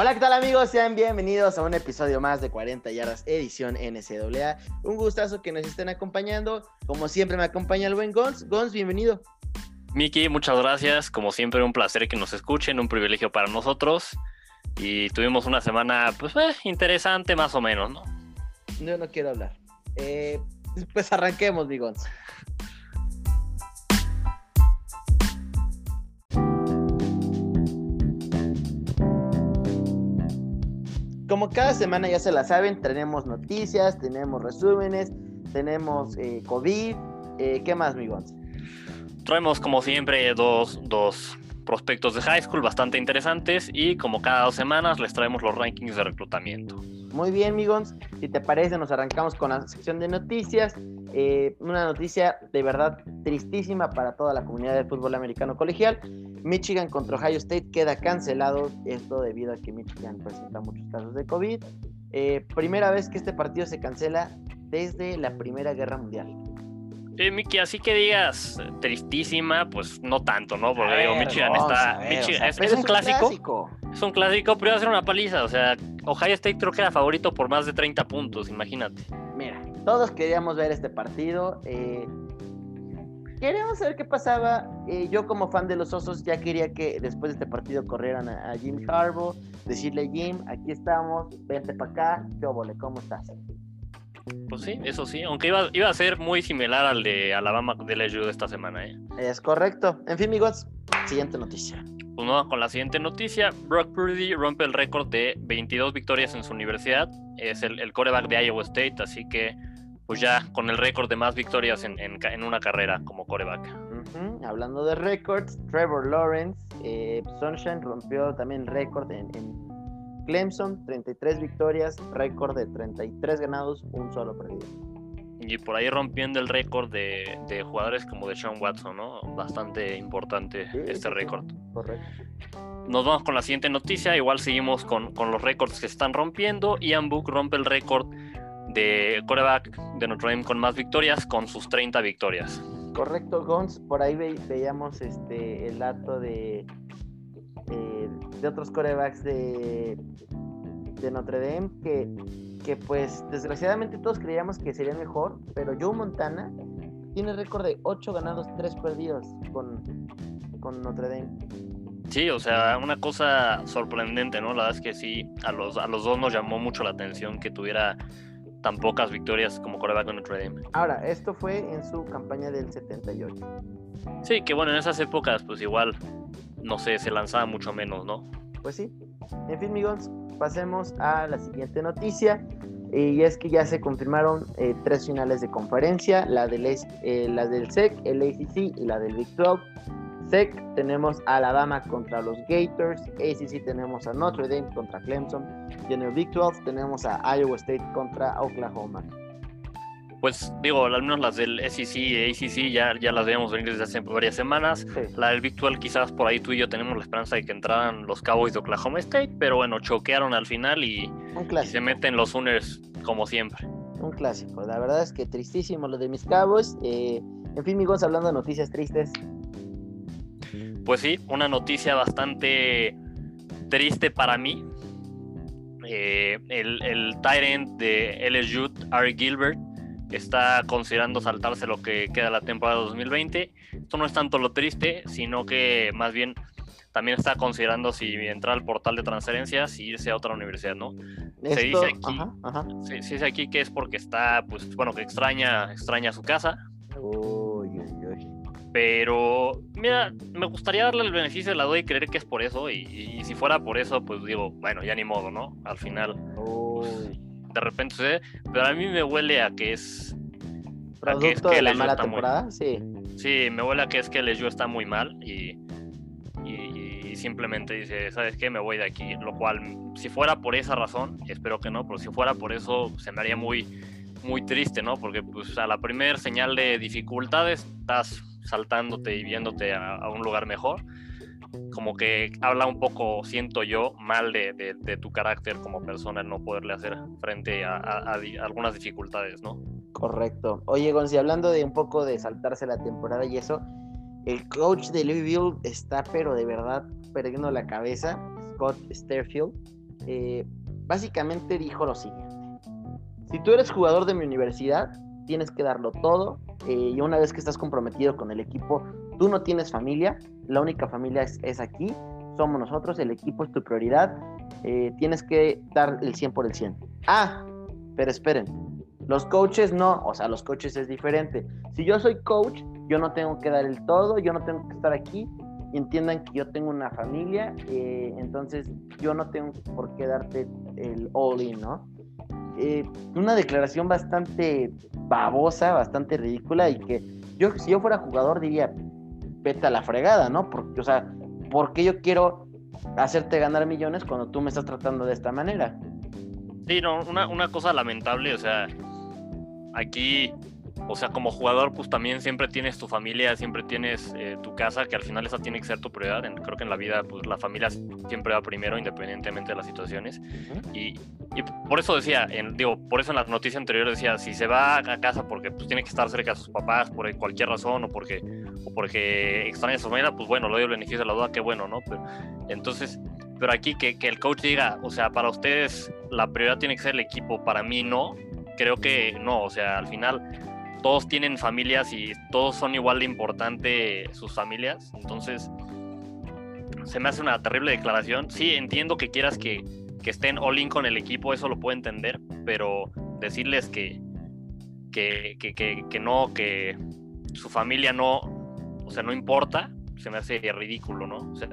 Hola, ¿qué tal amigos? Sean bienvenidos a un episodio más de 40 yardas edición NCAA. Un gustazo que nos estén acompañando. Como siempre me acompaña el buen Gons. Gons, bienvenido. Miki, muchas gracias. Como siempre, un placer que nos escuchen, un privilegio para nosotros. Y tuvimos una semana, pues, eh, interesante más o menos, ¿no? Yo no quiero hablar. Eh, pues arranquemos, mi Gons. Como cada semana ya se la saben, tenemos noticias, tenemos resúmenes, tenemos eh, COVID. Eh, ¿Qué más, mi Gons? Traemos, como siempre, dos, dos prospectos de high school bastante interesantes y como cada dos semanas les traemos los rankings de reclutamiento. Muy bien, Migons. Si te parece, nos arrancamos con la sección de noticias. Eh, una noticia de verdad tristísima para toda la comunidad del fútbol americano colegial. Michigan contra Ohio State queda cancelado, esto debido a que Michigan presenta muchos casos de COVID. Eh, primera vez que este partido se cancela desde la Primera Guerra Mundial. Eh, Miki, así que digas tristísima, pues no tanto, ¿no? Porque digo, Michigan está. es, un, clásico, Es un clásico, pero iba a ser una paliza. O sea, Ohio State creo que era favorito por más de 30 puntos, imagínate. Mira, todos queríamos ver este partido. Eh, queríamos saber qué pasaba. Eh, yo como fan de los Osos ya quería que después de este partido corrieran a, Jim Harbaugh, decirle Jim, aquí estamos, vente para acá, ¿qué obole, ¿cómo estás? Pues sí, eso sí, aunque iba, iba a ser muy similar al de Alabama de LSU de esta semana. ¿eh? Es correcto. En fin, amigos, siguiente noticia. Con la siguiente noticia, Brock Purdy rompe el récord de 22 victorias en su universidad. Es el, el coreback de Iowa State, así que pues ya con el récord de más victorias en, en, una carrera como coreback. Hablando de récords, Trevor Lawrence, eh, Sunshine rompió también récord en, Clemson, 33 victorias, récord de 33 ganados, un solo perdido. Y por ahí rompiendo el récord de, de, jugadores como de Sean Watson, ¿no? Bastante importante este récord. Correcto. Nos vamos con la siguiente noticia. Igual seguimos con, con los récords que se están rompiendo. Ian Book rompe el récord de coreback de Notre Dame con más victorias, con sus 30 victorias. Correcto, Gons. Por ahí veíamos este, el dato de, eh, de otros corebacks de, de Notre Dame que, que, pues, desgraciadamente todos creíamos que sería mejor, pero Joe Montana tiene récord de 8 ganados, 3 perdidos con, con Notre Dame. Sí, o sea, una cosa sorprendente, ¿no? La verdad es que sí, a los, a los dos nos llamó mucho la atención que tuviera tan pocas victorias como coreback con Notre Dame. Ahora, esto fue en su campaña del 78. Sí, que bueno, en esas épocas pues igual, no sé, se lanzaba mucho menos, ¿no? Pues sí. En fin, amigos, pasemos a la siguiente noticia. Y es que ya se confirmaron eh, tres finales de conferencia, la del, eh, la del SEC, el ACC y la del Big 12. SEC tenemos a Alabama contra los Gators, ACC tenemos a Notre Dame contra Clemson y en el Big 12 tenemos a Iowa State contra Oklahoma. Pues digo, al menos las del SEC y ACC ya, ya las veíamos venir desde hace varias semanas. La del Big 12 quizás por ahí tú y yo tenemos la esperanza de que entraran los Cowboys de Oklahoma State, pero bueno, choquearon al final y, se meten los Sooners como siempre. Un clásico, la verdad es que tristísimo lo de mis Cowboys. Eh, en fin, amigos, hablando de noticias tristes, pues sí, una noticia bastante triste para mí. Eh, el, el Tyrant de LSU, Ari Gilbert, está considerando saltarse lo que queda la temporada 2020. Esto no es tanto lo triste, sino que más bien también está considerando si entrar al portal de transferencias y irse a otra universidad, ¿no? se dice aquí, Se, dice aquí que es porque está, pues, bueno, que extraña, extraña su casa. Pero, mira, me gustaría darle el beneficio de la duda y creer que es por eso. Y, si fuera por eso, pues digo, bueno, ya ni modo, ¿no? Al final, pues, de repente sucede. Pero a mí me huele a que es. A que es que de la mala temporada, sí. Sí, me huele a que es que el está muy mal y, y, simplemente dice, ¿sabes qué? Me voy de aquí. Lo cual, si fuera por esa razón, espero que no, pero si fuera por eso, se me haría muy, muy triste, ¿no? Porque pues a la primera señal de dificultades estás saltándote y viéndote a, un lugar mejor, como que habla un poco, siento yo, mal de, tu carácter como persona, no poderle hacer frente a, algunas dificultades, ¿no? Correcto. Oye, Gonzi, hablando de un poco de saltarse la temporada y eso, el coach de Louisville está, pero de verdad, perdiendo la cabeza, Scott Sterfield. eh, básicamente dijo lo siguiente. Si tú eres jugador de mi universidad, tienes que darlo todo eh, y una vez que estás comprometido con el equipo, tú no tienes familia, la única familia es, aquí, somos nosotros, el equipo es tu prioridad, eh, tienes que dar el 100 por el 100. Ah, pero esperen, los coaches no, o sea, los coaches es diferente. Si yo soy coach, yo no tengo que dar el todo, yo no tengo que estar aquí entiendan que yo tengo una familia, eh, entonces yo no tengo por qué darte el all-in, ¿no? Eh, una declaración bastante babosa, bastante ridícula y que yo, si yo fuera jugador diría, vete la fregada, ¿no? Porque, o sea, ¿por qué yo quiero hacerte ganar millones cuando tú me estás tratando de esta manera? Sí, no, una, una cosa lamentable, o sea, aquí o sea, como jugador, pues también siempre tienes tu familia, siempre tienes eh, tu casa, que al final esa tiene que ser tu prioridad. creo que en la vida, pues la familia siempre va primero, independientemente de las situaciones. y, por eso decía, en, digo, por eso en la noticia anterior decía, si se va a casa porque pues, tiene que estar cerca de sus papás por cualquier razón o porque, o porque extraña a su familia, pues bueno, lo doy el beneficio de la duda, qué bueno, ¿no? Pero, entonces, pero aquí que, que el coach diga, o sea, para ustedes la prioridad tiene que ser el equipo, para mí no, creo que no, o sea, al final todos tienen familias y todos son igual de importante sus familias. Entonces, se me hace una terrible declaración. Sí, entiendo que quieras que, estén all in con el equipo, eso lo puedo entender, pero decirles que, que, que, no, que su familia no, o sea, no importa, se me hace ridículo, ¿no? O sea,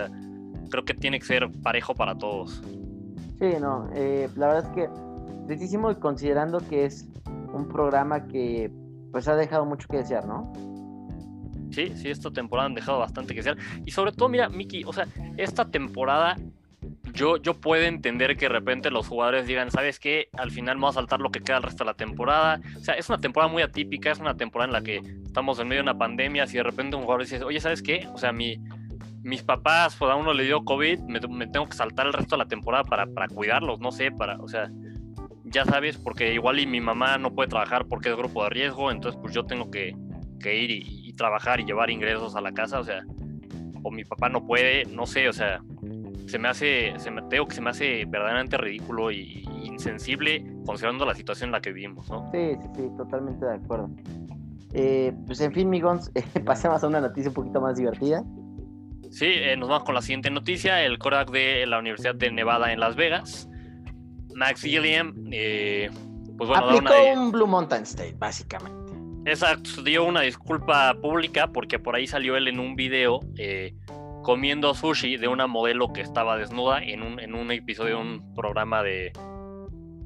creo que tiene que ser parejo para todos. Sí, no, eh, la verdad es que, tristísimo considerando que es un programa que pues ha dejado mucho que desear, ¿no? Sí, sí, esta temporada han dejado bastante que desear. Y sobre todo, mira, Miki, o sea, esta temporada yo, yo puedo entender que de repente los jugadores digan, ¿sabes qué? Al final vamos a saltar lo que queda el resto de la temporada. O sea, es una temporada muy atípica, es una temporada en la que estamos en medio de una pandemia. Si de repente un jugador dice, oye, ¿sabes qué? O sea, mi, mis papás, pues a uno le dio COVID, me, me, tengo que saltar el resto de la temporada para, para cuidarlos, no sé, para, o sea, ya sabes, porque igual y mi mamá no puede trabajar porque es grupo de riesgo, entonces pues yo tengo que, ir y, trabajar y llevar ingresos a la casa, o sea, o mi papá no puede, no sé, o sea, se me hace, se me, tengo que se me hace verdaderamente ridículo y, insensible considerando la situación en la que vivimos, ¿no? Sí, sí, sí, totalmente de acuerdo. Eh, pues en fin, Migons, pasemos a una noticia un poquito más divertida. Sí, eh, nos vamos con la siguiente noticia. El Korak de la Universidad de Nevada en Las Vegas Max Gilliam, eh, pues bueno, Aplicó un Blue Mountain State, básicamente. Exacto, dio una disculpa pública porque por ahí salió él en un video eh, comiendo sushi de una modelo que estaba desnuda en un, en un episodio de un programa de,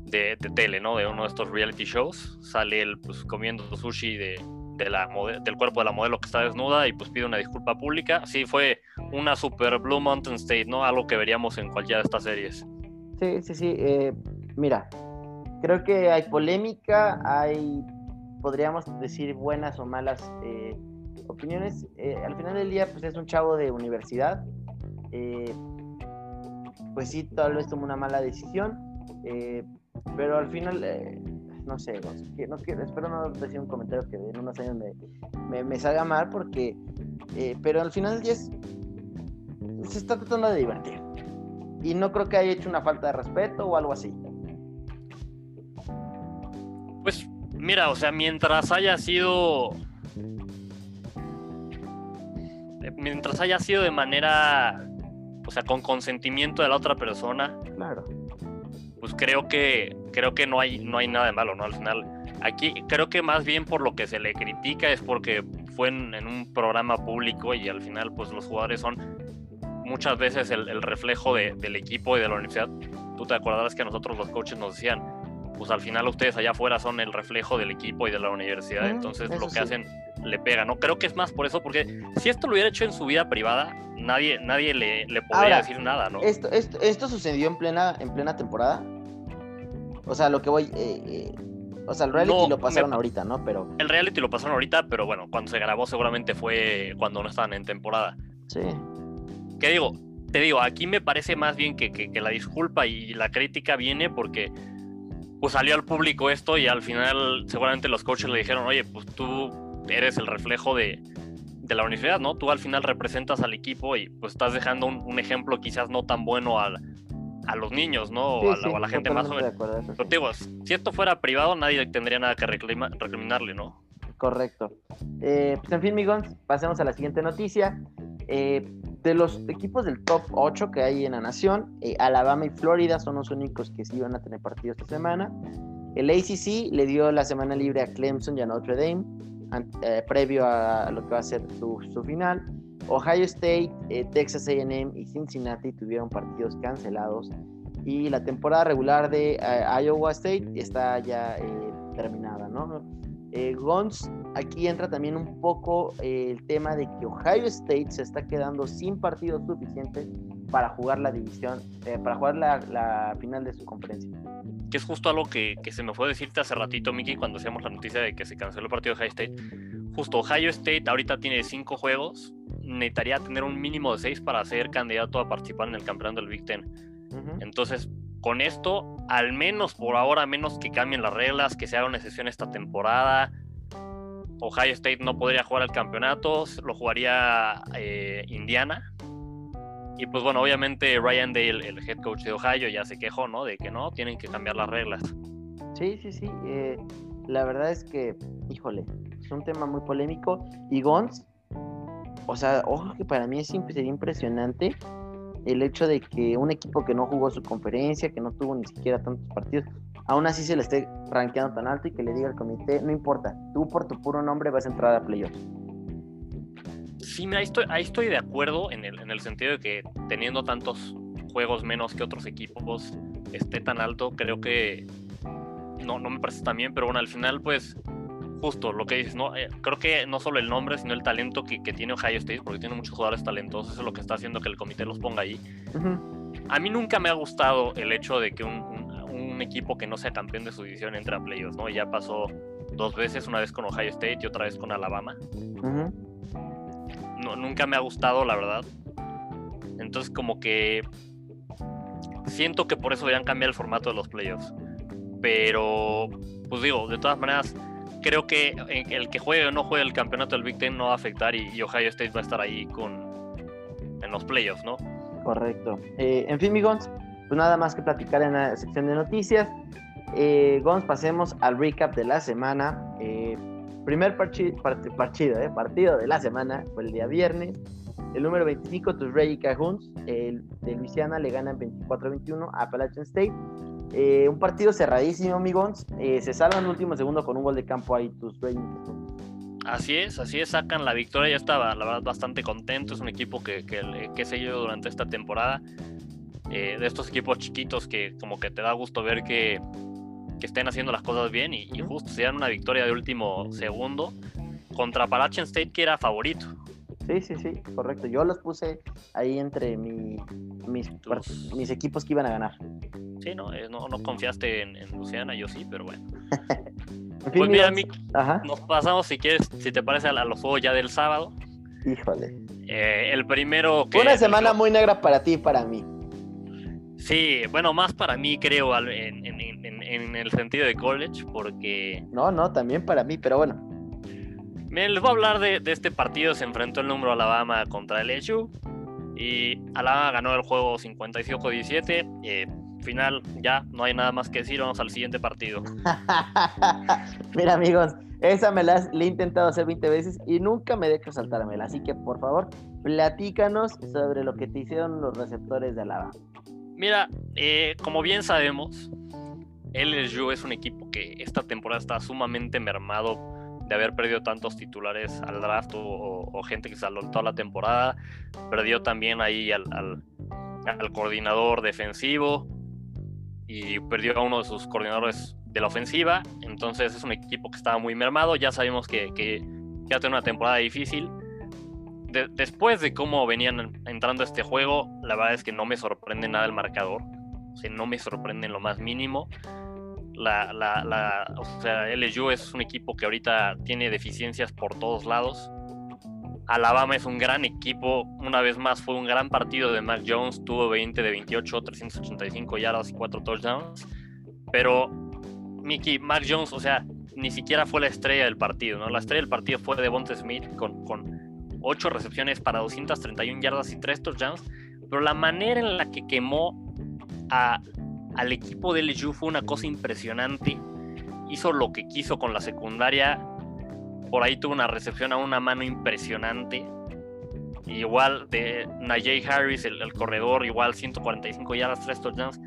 de, tele, ¿no? De uno de estos reality shows. Sale él pues, comiendo sushi de, de la del cuerpo de la modelo que está desnuda y pues pide una disculpa pública. Sí, fue una super Blue Mountain State, ¿no? Algo que veríamos en cualquiera de estas series. Sí, sí, sí. Eh, mira, creo que hay polémica, hay, podríamos decir, buenas o malas eh, opiniones. Eh, al final del día, pues es un chavo de universidad. pues sí, tal vez tomó una mala decisión, pero al final, no sé, espero no decir un comentario que en unos años me, me, salga mal, porque, pero al final del día se está tratando de divertir y no creo que haya hecho una falta de respeto o algo así. Pues mira, o sea, mientras haya sido mientras haya sido de manera o sea, con consentimiento de la otra persona. Claro. Pues creo que creo que no hay no hay nada de malo, ¿no? Al final aquí creo que más bien por lo que se le critica es porque fue en, en un programa público y al final pues los jugadores son muchas veces el, reflejo del equipo y de la universidad. Tú te acordarás que a nosotros los coaches nos decían, pues al final ustedes allá afuera son el reflejo del equipo y de la universidad, entonces lo que hacen le pega, ¿no? Creo que es más por eso, porque si esto lo hubiera hecho en su vida privada, nadie, nadie le, le podría decir nada, ¿no? Esto, esto, esto, sucedió en plena, en plena temporada. O sea, lo que voy... Eh, eh, o sea, el reality lo pasaron ahorita, ¿no? Pero... El reality lo pasaron ahorita, pero bueno, cuando se grabó seguramente fue cuando no estaban en temporada. Sí. ¿Qué digo? Te digo, aquí me parece más bien que, que, la disculpa y la crítica viene porque pues salió al público esto y al final seguramente los coaches le dijeron, oye, pues tú eres el reflejo de, de la universidad, ¿no? Tú al final representas al equipo y pues estás dejando un, ejemplo quizás no tan bueno al, a los niños, ¿no? O, a, la, gente más joven. Pero digo, si esto fuera privado, nadie tendría nada que recriminarle, ¿no? Correcto. Eh, pues en fin, amigos, pasemos a la siguiente noticia. Eh, de los equipos del top 8 que hay en la nación, eh, Alabama y Florida son los únicos que sí van a tener partido esta semana. El ACC le dio la semana libre a Clemson y a Notre Dame, previo a lo que va a ser su, su final. Ohio State, Texas AM y Cincinnati tuvieron partidos cancelados y la temporada regular de Iowa State está ya terminada, ¿no? Eh, Gons, aquí entra también un poco eh, el tema de que Ohio State se está quedando sin partidos suficientes para jugar la división, eh, para jugar la, final de su conferencia. Que es justo algo que, se me fue a decirte hace ratito, Miki, cuando hacíamos la noticia de que se canceló el partido de Ohio State. Justo Ohio State ahorita tiene cinco juegos, necesitaría tener un mínimo de seis para ser candidato a participar en el campeonato del Big Ten. Entonces, con esto, al menos por ahora, menos que cambien las reglas, que se haga una sesión esta temporada. Ohio State no podría jugar el campeonato, lo jugaría eh, Indiana. Y pues bueno, obviamente Ryan Dale, el head coach de Ohio, ya se quejó, ¿no? De que no, tienen que cambiar las reglas. Sí, sí, sí. Eh, la verdad es que, híjole, es un tema muy polémico. Y Gons, o sea, ojo que para mí sería impresionante el hecho de que un equipo que no jugó su conferencia, que no tuvo ni siquiera tantos partidos, aún así se le esté rankeando tan alto y que le diga al comité, no importa, tú por tu puro nombre vas a entrar a playoffs. Sí, ahí estoy, ahí estoy de acuerdo en el, en el sentido de que teniendo tantos juegos menos que otros equipos esté tan alto, creo que no, no me parece tan bien, pero bueno, al final pues justo lo que dices, ¿no? Eh, creo que no solo el nombre, sino el talento que, tiene Ohio State, porque tiene muchos jugadores talentosos, eso es lo que está haciendo que el comité los ponga ahí. A mí nunca me ha gustado el hecho de que un, equipo que no sea campeón de su división entre a playoffs, ¿no? Ya pasó dos veces, una vez con Ohio State y otra vez con Alabama. no, nunca me ha gustado, la verdad. Entonces, como que siento que por eso deberían cambiar el formato de los playoffs. Pero, pues digo, de todas maneras, creo que el que juegue o no juegue el campeonato del Big Ten no va a afectar y, Ohio State va a estar ahí con en los playoffs, ¿no? Correcto. Eh, en fin, mi Gons, pues nada más que platicar en la sección de noticias. Eh, Gons, pasemos al recap de la semana. Eh, primer partido, eh, partido de la semana fue el día viernes. El número 25, tus Reggie Cajuns, el de Luisiana, le ganan 24-21 a Appalachian State. Eh, un partido cerradísimo, amigos. Eh, se salvan el último segundo con un gol de campo ahí, tus Así es, así es, sacan la victoria. Ya estaba, la verdad, bastante contento. Es un equipo que, que, que he seguido durante esta temporada. Eh, de estos equipos chiquitos que como que te da gusto ver que, que estén haciendo las cosas bien y, justo se dan una victoria de último segundo contra Appalachian State que era favorito. Sí, sí, sí, correcto. Yo los puse ahí entre mi, mis, mis equipos que iban a ganar. Sí, no, eh, no, no confiaste en, Luciana, yo sí, pero bueno. pues mira, nos pasamos, si quieres, si te parece, a, los juegos ya del sábado. Híjole. Eh, el primero que... Una semana muy negra para ti y para mí. Sí, bueno, más para mí creo en, en, el sentido de college, porque... No, no, también para mí, pero bueno. Les voy a hablar de, de este partido, se enfrentó el número Alabama contra el LSU y Alabama ganó el juego 55-17. Eh, final, ya no hay nada más que decir, vamos al siguiente partido. Mira amigos, esa me la he intentado hacer 20 veces y nunca me dejo saltármela, así que por favor, platícanos sobre lo que te hicieron los receptores de Alaba. Mira, eh, como bien sabemos, LSU es un equipo que esta temporada está sumamente mermado de haber perdido tantos titulares al draft o, gente que salió toda la temporada. Perdió también ahí al, coordinador defensivo y perdió a uno de sus coordinadores de la ofensiva. Entonces es un equipo que estaba muy mermado. Ya sabemos que, que, que una temporada difícil. después de cómo venían entrando a este juego, la verdad es que no me sorprende nada el marcador. O no me sorprende en lo más mínimo. La, la, o sea, LSU es un equipo que ahorita tiene deficiencias por todos lados. Alabama es un gran equipo. Una vez más fue un gran partido de Mac Jones. Tuvo 20 de 28, 385 yardas y 4 touchdowns. Pero Mickey, Mac Jones, o sea, ni siquiera fue la estrella del partido. ¿no? La estrella del partido fue Devonta Smith con, con 8 recepciones para 231 yardas y 3 touchdowns. Pero la manera en la que quemó al equipo de LSU fue una cosa impresionante. Hizo lo que quiso con la secundaria. Por ahí tuvo una recepción a una mano impresionante. Igual de Najee Harris, el, corredor, igual 145 yardas, 3 touchdowns.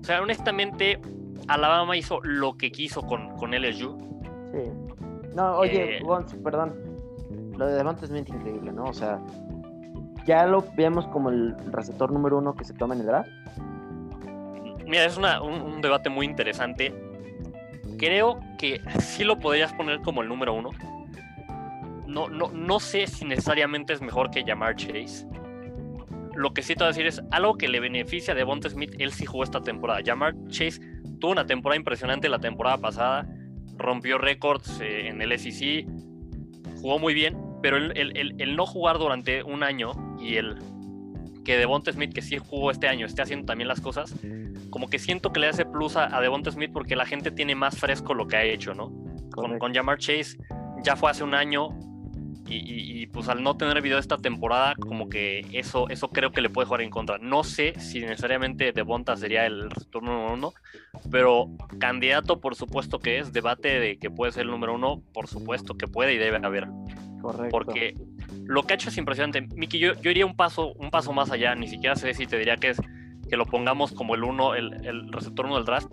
O sea, honestamente, Alabama hizo lo que quiso con, con LSU. Sí. No, oye, eh, perdón. Lo de Devonta Smith increíble, ¿no? O sea, ya lo vemos como el receptor número uno que se toma en el draft. Mira, es un, debate muy interesante. Creo que sí lo podrías poner como el número uno. No, no, no sé si necesariamente es mejor que llamar Chase. Lo que sí te voy a decir es algo que le beneficia a Devonta Smith. Él sí jugó esta temporada. Llamar Chase tuvo una temporada impresionante la temporada pasada. Rompió récords eh, en el SEC. Jugó muy bien. Pero el, no jugar durante un año y el que Devonta Smith, que sí jugó este año, esté haciendo también las cosas, como que siento que le hace plus a, a Devonta Smith porque la gente tiene más fresco lo que ha hecho, ¿no? Con, con Jamar Chase ya fue hace un año y, pues al no tener video esta temporada, como que eso, eso creo que le puede jugar en contra. No sé si necesariamente Devonta sería el retorno número uno, pero candidato por supuesto que es, debate de que puede ser el número uno, por supuesto que puede y debe haber. Correcto. Porque lo que ha hecho es impresionante. Miki, yo, yo iría un paso, un paso más allá, ni siquiera sé si te diría que es que lo pongamos como el uno, el, receptor uno del draft,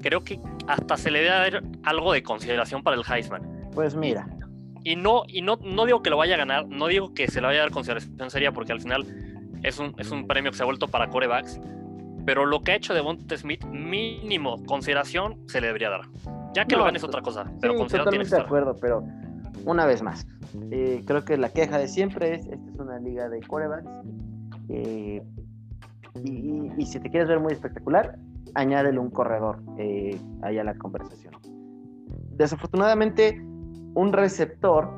creo que hasta se le debe dar algo de consideración para el Heisman. Pues mira. Y no, y no, no digo que lo vaya a ganar, no digo que se le vaya a dar consideración seria, porque al final es un, es un premio que se ha vuelto para corebacks. Pero lo que ha hecho de Devonta Smith, mínimo consideración se le debería dar. Ya que lo gane es otra cosa. Pero sí, totalmente de acuerdo, pero una vez más, eh, creo que la queja de siempre es, esta es una liga de corebacks. Eh, y, si te quieres ver muy espectacular, añádele un corredor eh, ahí a la conversación. Desafortunadamente, un receptor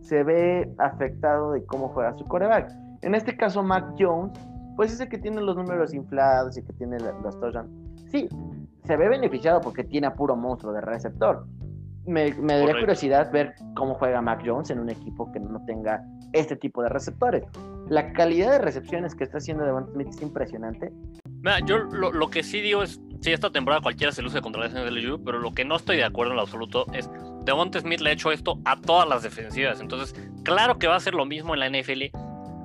se ve afectado de cómo juega su coreback. En este caso, Mac Jones, pues es el que tiene los números inflados y que tiene los touchdowns. Sí, se ve beneficiado porque tiene a puro monstruo de receptor. Me, me daría curiosidad ver cómo juega Mac Jones en un equipo que no tenga este tipo de receptores. La calidad de recepciones que está haciendo Devon Smith es impresionante. Mira, yo lo, que sí digo es, sí, esta temporada cualquiera se luce contra la LSU, pero lo que no estoy de acuerdo en lo absoluto es, Devonta Smith le ha hecho esto a todas las defensivas, entonces, claro que va a ser lo mismo en la NFL,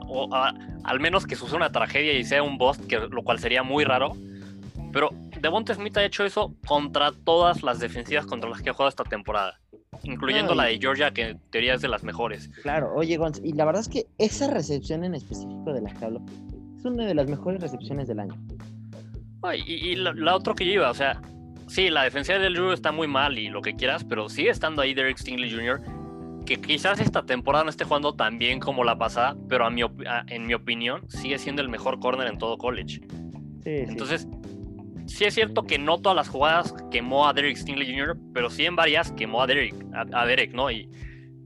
o al menos que suceda una tragedia y sea un bust, que, lo cual sería muy raro, pero Devonta Smith ha hecho eso contra todas las defensivas contra las que ha jugado esta temporada incluyendo la de Georgia, que en teoría es de las mejores. Claro, oye, Gonz, y la verdad es que esa recepción en específico de la que hablo es una de las mejores recepciones del año. y, la, otra que lleva, o sea, sí, la defensa del Drew está muy mal y lo que quieras, pero sigue estando ahí Derek Stingley Jr., que quizás esta temporada no esté jugando tan bien como la pasada, pero a mi, en mi opinión sigue siendo el mejor corner en todo college. Sí, Entonces, sí es cierto que no todas las jugadas quemó a Derek Stingley Jr., pero sí en varias quemó a Derek, a, Derek, ¿no? Y,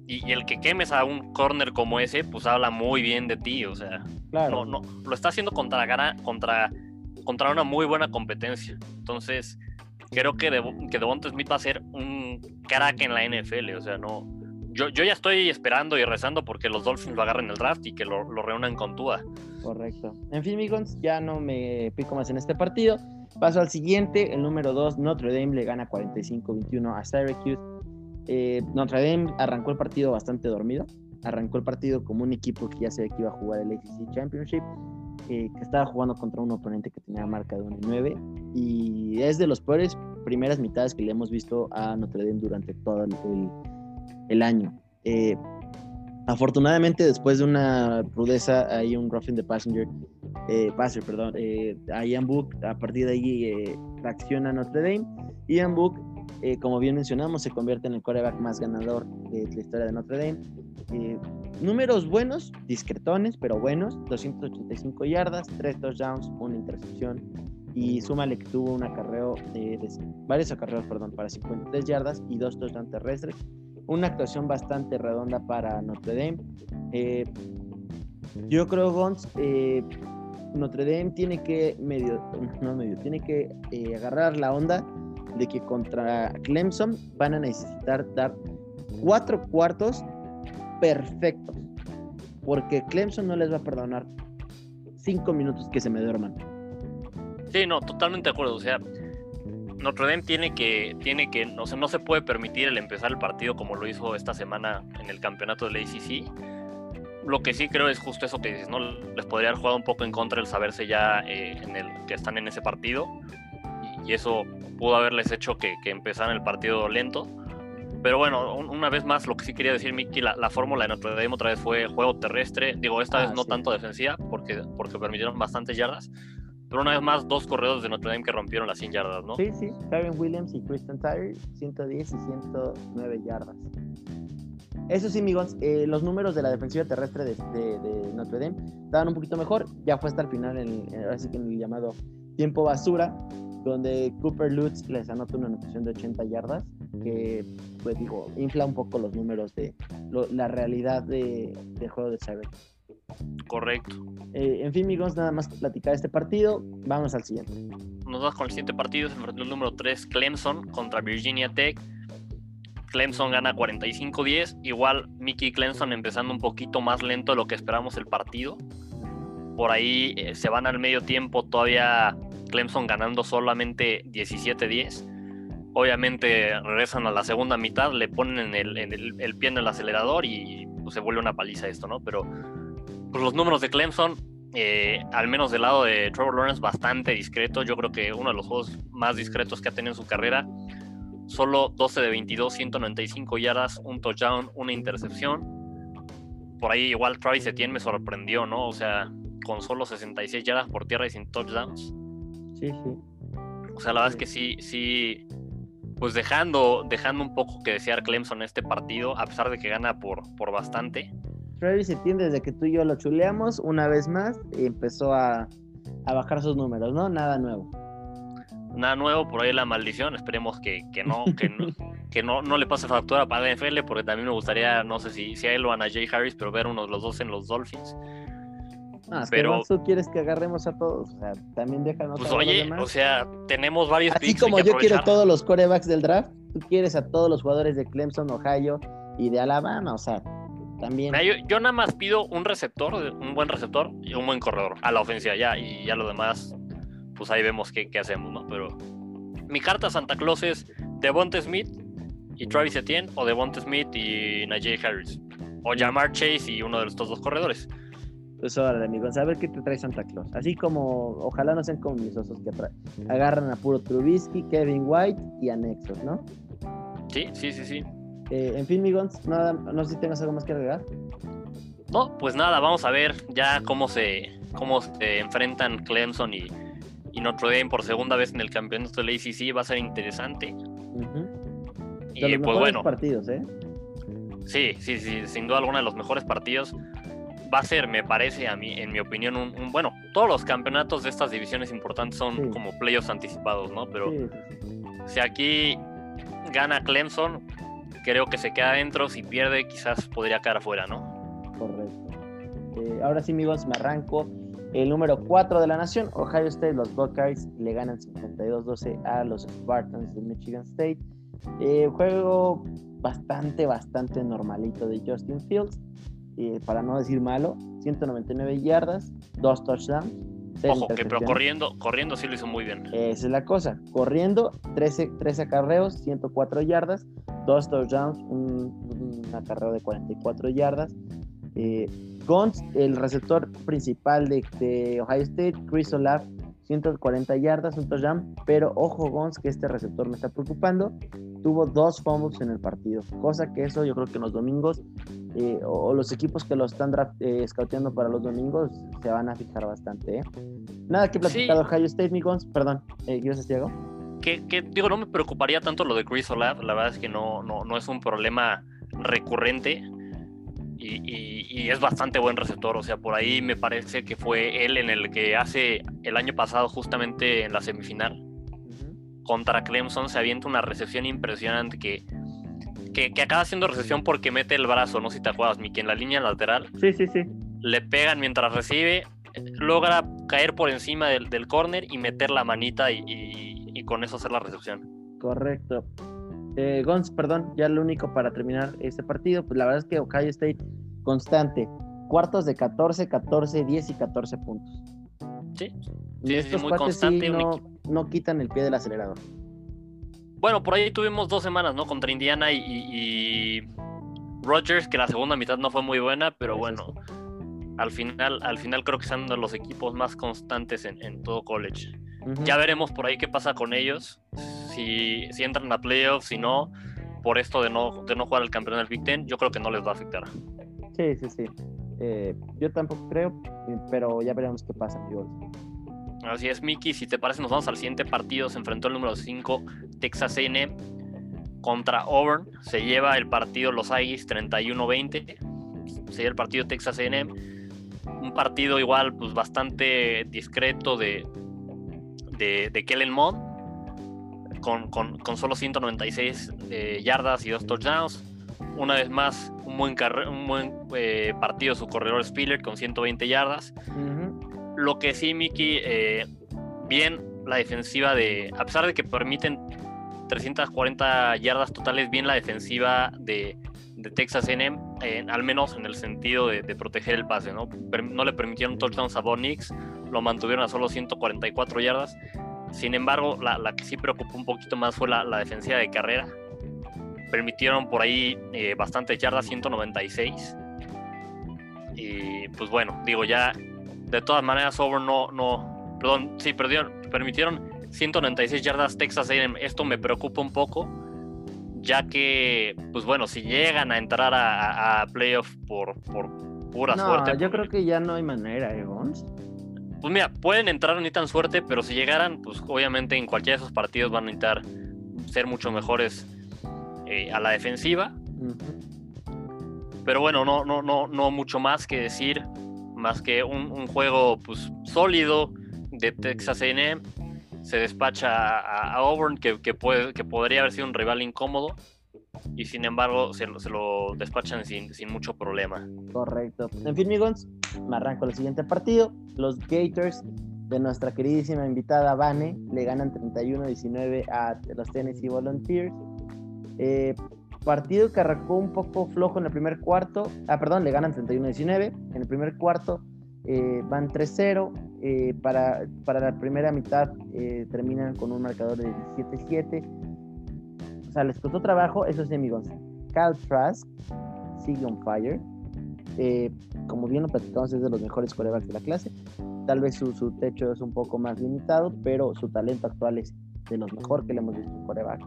y, el que quemes a un corner como ese, pues habla muy bien de ti, o sea, no, no, lo está haciendo contra, contra, contra una muy buena competencia. Entonces, creo que, de, que Devonta Smith va a ser un crack en la NFL, o sea, no... Yo, yo ya estoy esperando y rezando porque los Dolphins lo agarren el draft y que lo, lo reúnan con Tua. Correcto. En fin, amigos, ya no me pico más en este partido. Paso al siguiente, el número 2, Notre Dame le gana 45-21 a Syracuse. Eh, Notre Dame arrancó el partido bastante dormido. Arrancó el partido como un equipo que ya sabía que iba a jugar el ACC Championship, eh, que estaba jugando contra un oponente que tenía marca de 1 9. Y es de los peores primeras mitades que le hemos visto a Notre Dame durante todo el, año. Eh, afortunadamente, después de una rudeza, hay un roughing the passenger eh, Passer, perdón, eh, a Ian Book, a partir de ahí eh, reacciona Notre Dame. Ian Book, eh, como bien mencionamos, se convierte en el quarterback más ganador de la historia de Notre Dame. números buenos, discretones, pero buenos, 285 yardas, 3 touchdowns, una intercepción y súmale que tuvo un acarreo, de, varios acarreos, perdón, para 53 yardas y dos touchdowns terrestres. Una actuación bastante redonda para Notre Dame. yo creo, Gons, Notre Dame tiene que medio, no medio, tiene que eh, agarrar la onda de que contra Clemson van a necesitar dar cuatro cuartos perfectos. Porque Clemson no les va a perdonar cinco minutos que se me duerman. Sí, no, totalmente de acuerdo. O sea, Notre Dame tiene que, tiene que, o sea, no se puede permitir el empezar el partido como lo hizo esta semana en el campeonato de la ACC. Lo que sí creo es justo eso que dices, ¿no? Les podría haber jugado un poco en contra el saberse ya eh, en el que están en ese partido. Y, eso pudo haberles hecho que, que empezaran el partido lento. Pero bueno, una vez más, lo que sí quería decir, Miki, la, fórmula de Notre Dame otra vez fue juego terrestre. Digo, esta vez ah, no tanto defensiva, porque, porque permitieron bastantes yardas. Pero una vez más, dos corredores de Notre Dame que rompieron las 100 yardas, ¿no? Sí, sí. Karen Williams y Kristen Tyre, 110 y 109 yardas. Eso sí, amigos, eh, los números de la defensiva terrestre de, Notre Dame estaban un poquito mejor. Ya fue hasta el final, en, así que en el llamado tiempo basura, donde Cooper Lutz les anota una anotación de 80 yardas, que, pues digo, infla un poco los números de la realidad de, del juego de Cyber. Correcto. Eh, en fin, amigos, nada más platicar este partido. Vamos al siguiente. Nos vamos con el siguiente partido, el número 3, Clemson contra Virginia Tech. Clemson gana 45-10. Igual Mickey Clemson empezando un poquito más lento de lo que esperamos el partido. Por ahí eh, se van al medio tiempo todavía Clemson ganando solamente 17-10. Obviamente regresan a la segunda mitad, le ponen el, el, pie en el acelerador y pues, se vuelve una paliza esto, ¿no? Pero pues, los números de Clemson, eh, al menos del lado de Trevor Lawrence, bastante discreto. Yo creo que uno de los juegos más discretos que ha tenido en su carrera. Solo 12 de 22, 195 yardas, un touchdown, una intercepción. Por ahí igual Travis Etienne me sorprendió, ¿no? O sea, con solo 66 yardas por tierra y sin touchdowns. Sí, sí. O sea, la verdad es que sí, sí, pues dejando, dejando un poco que desear Clemson en este partido, a pesar de que gana por, por bastante. Travis entiende desde que tú y yo lo chuleamos, una vez más, y empezó a, a bajar sus números, ¿no? Nada nuevo. Nada nuevo, por ahí la maldición, esperemos que, que no, que no, que no, no le pase factura para NFL, porque también me gustaría, no sé si, si a él o a Jay Harris, pero ver unos los dos en los Dolphins. Ah, pero tú quieres que agarremos a todos, o sea, también déjanos pues oye, o sea, tenemos varios Así como yo quiero todos los corebacks del draft, tú quieres a todos los jugadores de Clemson, Ohio y de Alabama, o sea, también. yo, nada más pido un receptor, un buen receptor y un buen corredor a la ofensiva ya, y ya lo demás, pues ahí vemos qué, qué hacemos, ¿no? Pero mi carta Santa Claus es Devonte Smith y Travis Etienne, o Devonte Smith y Najee Harris, o Jamar Chase y uno de estos dos corredores. Pues ahora, amigos, a ver qué te trae Santa Claus. Así como, ojalá no sean como mis osos que agarran a puro Trubisky, Kevin White y anexos, ¿no? Sí, sí, sí, sí. Eh, en fin, Migons, nada, no sé si tengas algo más que agregar. No, pues nada, vamos a ver ya cómo se, cómo se enfrentan Clemson y, y Notre Dame por segunda vez en el campeonato de la ACC. Va a ser interesante. Y pues bueno. partidos, ¿eh? Sí, sí, sí, sin duda alguna de los mejores partidos va a ser, me parece a mí, en mi opinión, un, bueno, todos los campeonatos de estas divisiones importantes son como playoffs anticipados, ¿no? Pero si aquí gana Clemson, creo que se queda adentro, si pierde quizás podría quedar afuera, ¿no? Correcto. Eh, ahora sí, amigos, me arranco. El número 4 de la nación, Ohio State, los Buckeyes le ganan 52-12 a los Spartans de Michigan State. Eh, juego bastante, bastante normalito de Justin Fields eh, para no decir malo, 199 yardas, dos touchdowns. Ojo, que pero corriendo, corriendo sí lo hizo muy bien. Esa es la cosa. Corriendo, 13, 13 acarreos, 104 yardas, dos touchdowns, un, acarreo de 44 yardas. Eh, Gons, el receptor principal de, Ohio State, Chris Olaf, 140 yardas, un touchdown, pero ojo Gons que este receptor me está preocupando, tuvo dos fumbles en el partido, cosa que eso yo creo que en los domingos eh, o, los equipos que lo están draft, eh, scouteando para los domingos se van a fijar bastante. ¿eh? Nada que platicado Ohio State, Migons, perdón, eh, ¿yo Diego? Que, que, digo, no me preocuparía tanto lo de Chris Olave, la verdad es que no, no, no es un problema recurrente. Y, y, es bastante buen receptor. O sea, por ahí me parece que fue él en el que hace el año pasado, justamente en la semifinal, contra Clemson, se avienta una recepción impresionante que que, acaba siendo recepción porque mete el brazo, no sé si te acuerdas, Miki, en la línea lateral. Sí, sí, sí. Le pegan mientras recibe, logra caer por encima del, del corner y meter la manita y, con eso hacer la recepción. Correcto. Eh, Gons, perdón, ya lo único para terminar este partido, pues la verdad es que Ohio State constante, cuartos de 14, 14, 10 y 14 puntos. Sí. Sí, Estos muy sí constante. un no, no quitan el pie del acelerador. Bueno, por ahí tuvimos dos semanas, ¿no? Contra Indiana y, y, y Rodgers, que la segunda mitad no fue muy buena, pero bueno, al final, al final creo que son de los equipos más constantes en, en todo college. Ya veremos por ahí qué pasa con ellos, si, si entran a playoffs, si no, por esto de no, de no jugar el campeón del Big Ten, yo creo que no les va a afectar. Sí, sí, sí. Eh, yo tampoco creo, eh, pero ya veremos qué pasa, amigos. Así es, Miki. Si te parece, nos vamos al siguiente partido. Se enfrentó el número 5, Texas AM, contra Auburn. Se lleva el partido Los Aggies 31-20. Se lleva el partido Texas AM. Un partido igual, pues bastante discreto de, de, de Kellen Mond, con, con, con solo 196 eh, yardas y dos touchdowns. Una vez más, un buen, un buen eh, partido su corredor Spiller con 120 yardas. Lo que sí, Miki, eh, bien la defensiva de. A pesar de que permiten 340 yardas totales, bien la defensiva de, de Texas eh, al menos en el sentido de, de proteger el pase, ¿no? Per- no le permitieron touchdowns a Bo Nix, lo mantuvieron a solo 144 yardas. Sin embargo, la, la que sí preocupó un poquito más fue la, la defensiva de carrera. Permitieron por ahí eh, bastantes yardas, 196. Y pues bueno, digo, ya de todas maneras, Auburn no, no, perdón, sí, perdieron, permitieron 196 yardas Texas A&M. Esto me preocupa un poco, ya que, pues bueno, si llegan a entrar a, a- playoff por, por pura No, suerte, yo pues, creo que ya no hay manera, ¿eh, Gons? Pues mira, pueden entrar ni tan suerte, pero si llegaran, pues obviamente en cualquiera de esos partidos van a necesitar ser mucho mejores eh, a la defensiva. Pero bueno, no, no, no, no mucho más que decir, más que un, juego pues sólido de Texas A&M. Se despacha a, Auburn, que, que, puede, que podría haber sido un rival incómodo, y sin embargo se, se lo despachan sin, sin mucho problema. Correcto. En fin, amigos, me arranco el siguiente partido. Los Gators de nuestra queridísima invitada Vane le ganan 31-19 a los Tennessee Volunteers. Eh, partido que arrancó un poco flojo en el primer cuarto. Ah, perdón, le ganan 31-19. En el primer cuarto eh, van 3-0. eh, para, para la primera mitad terminan con un marcador de 17-7. O sea, les costó trabajo, eso sí, amigos. Cal sigue on fire. Eh, como bien lo platicamos, es de los mejores corebacks de la clase. Tal vez su, su techo es un poco más limitado, pero su talento actual es de los mejor que le hemos visto en coreback.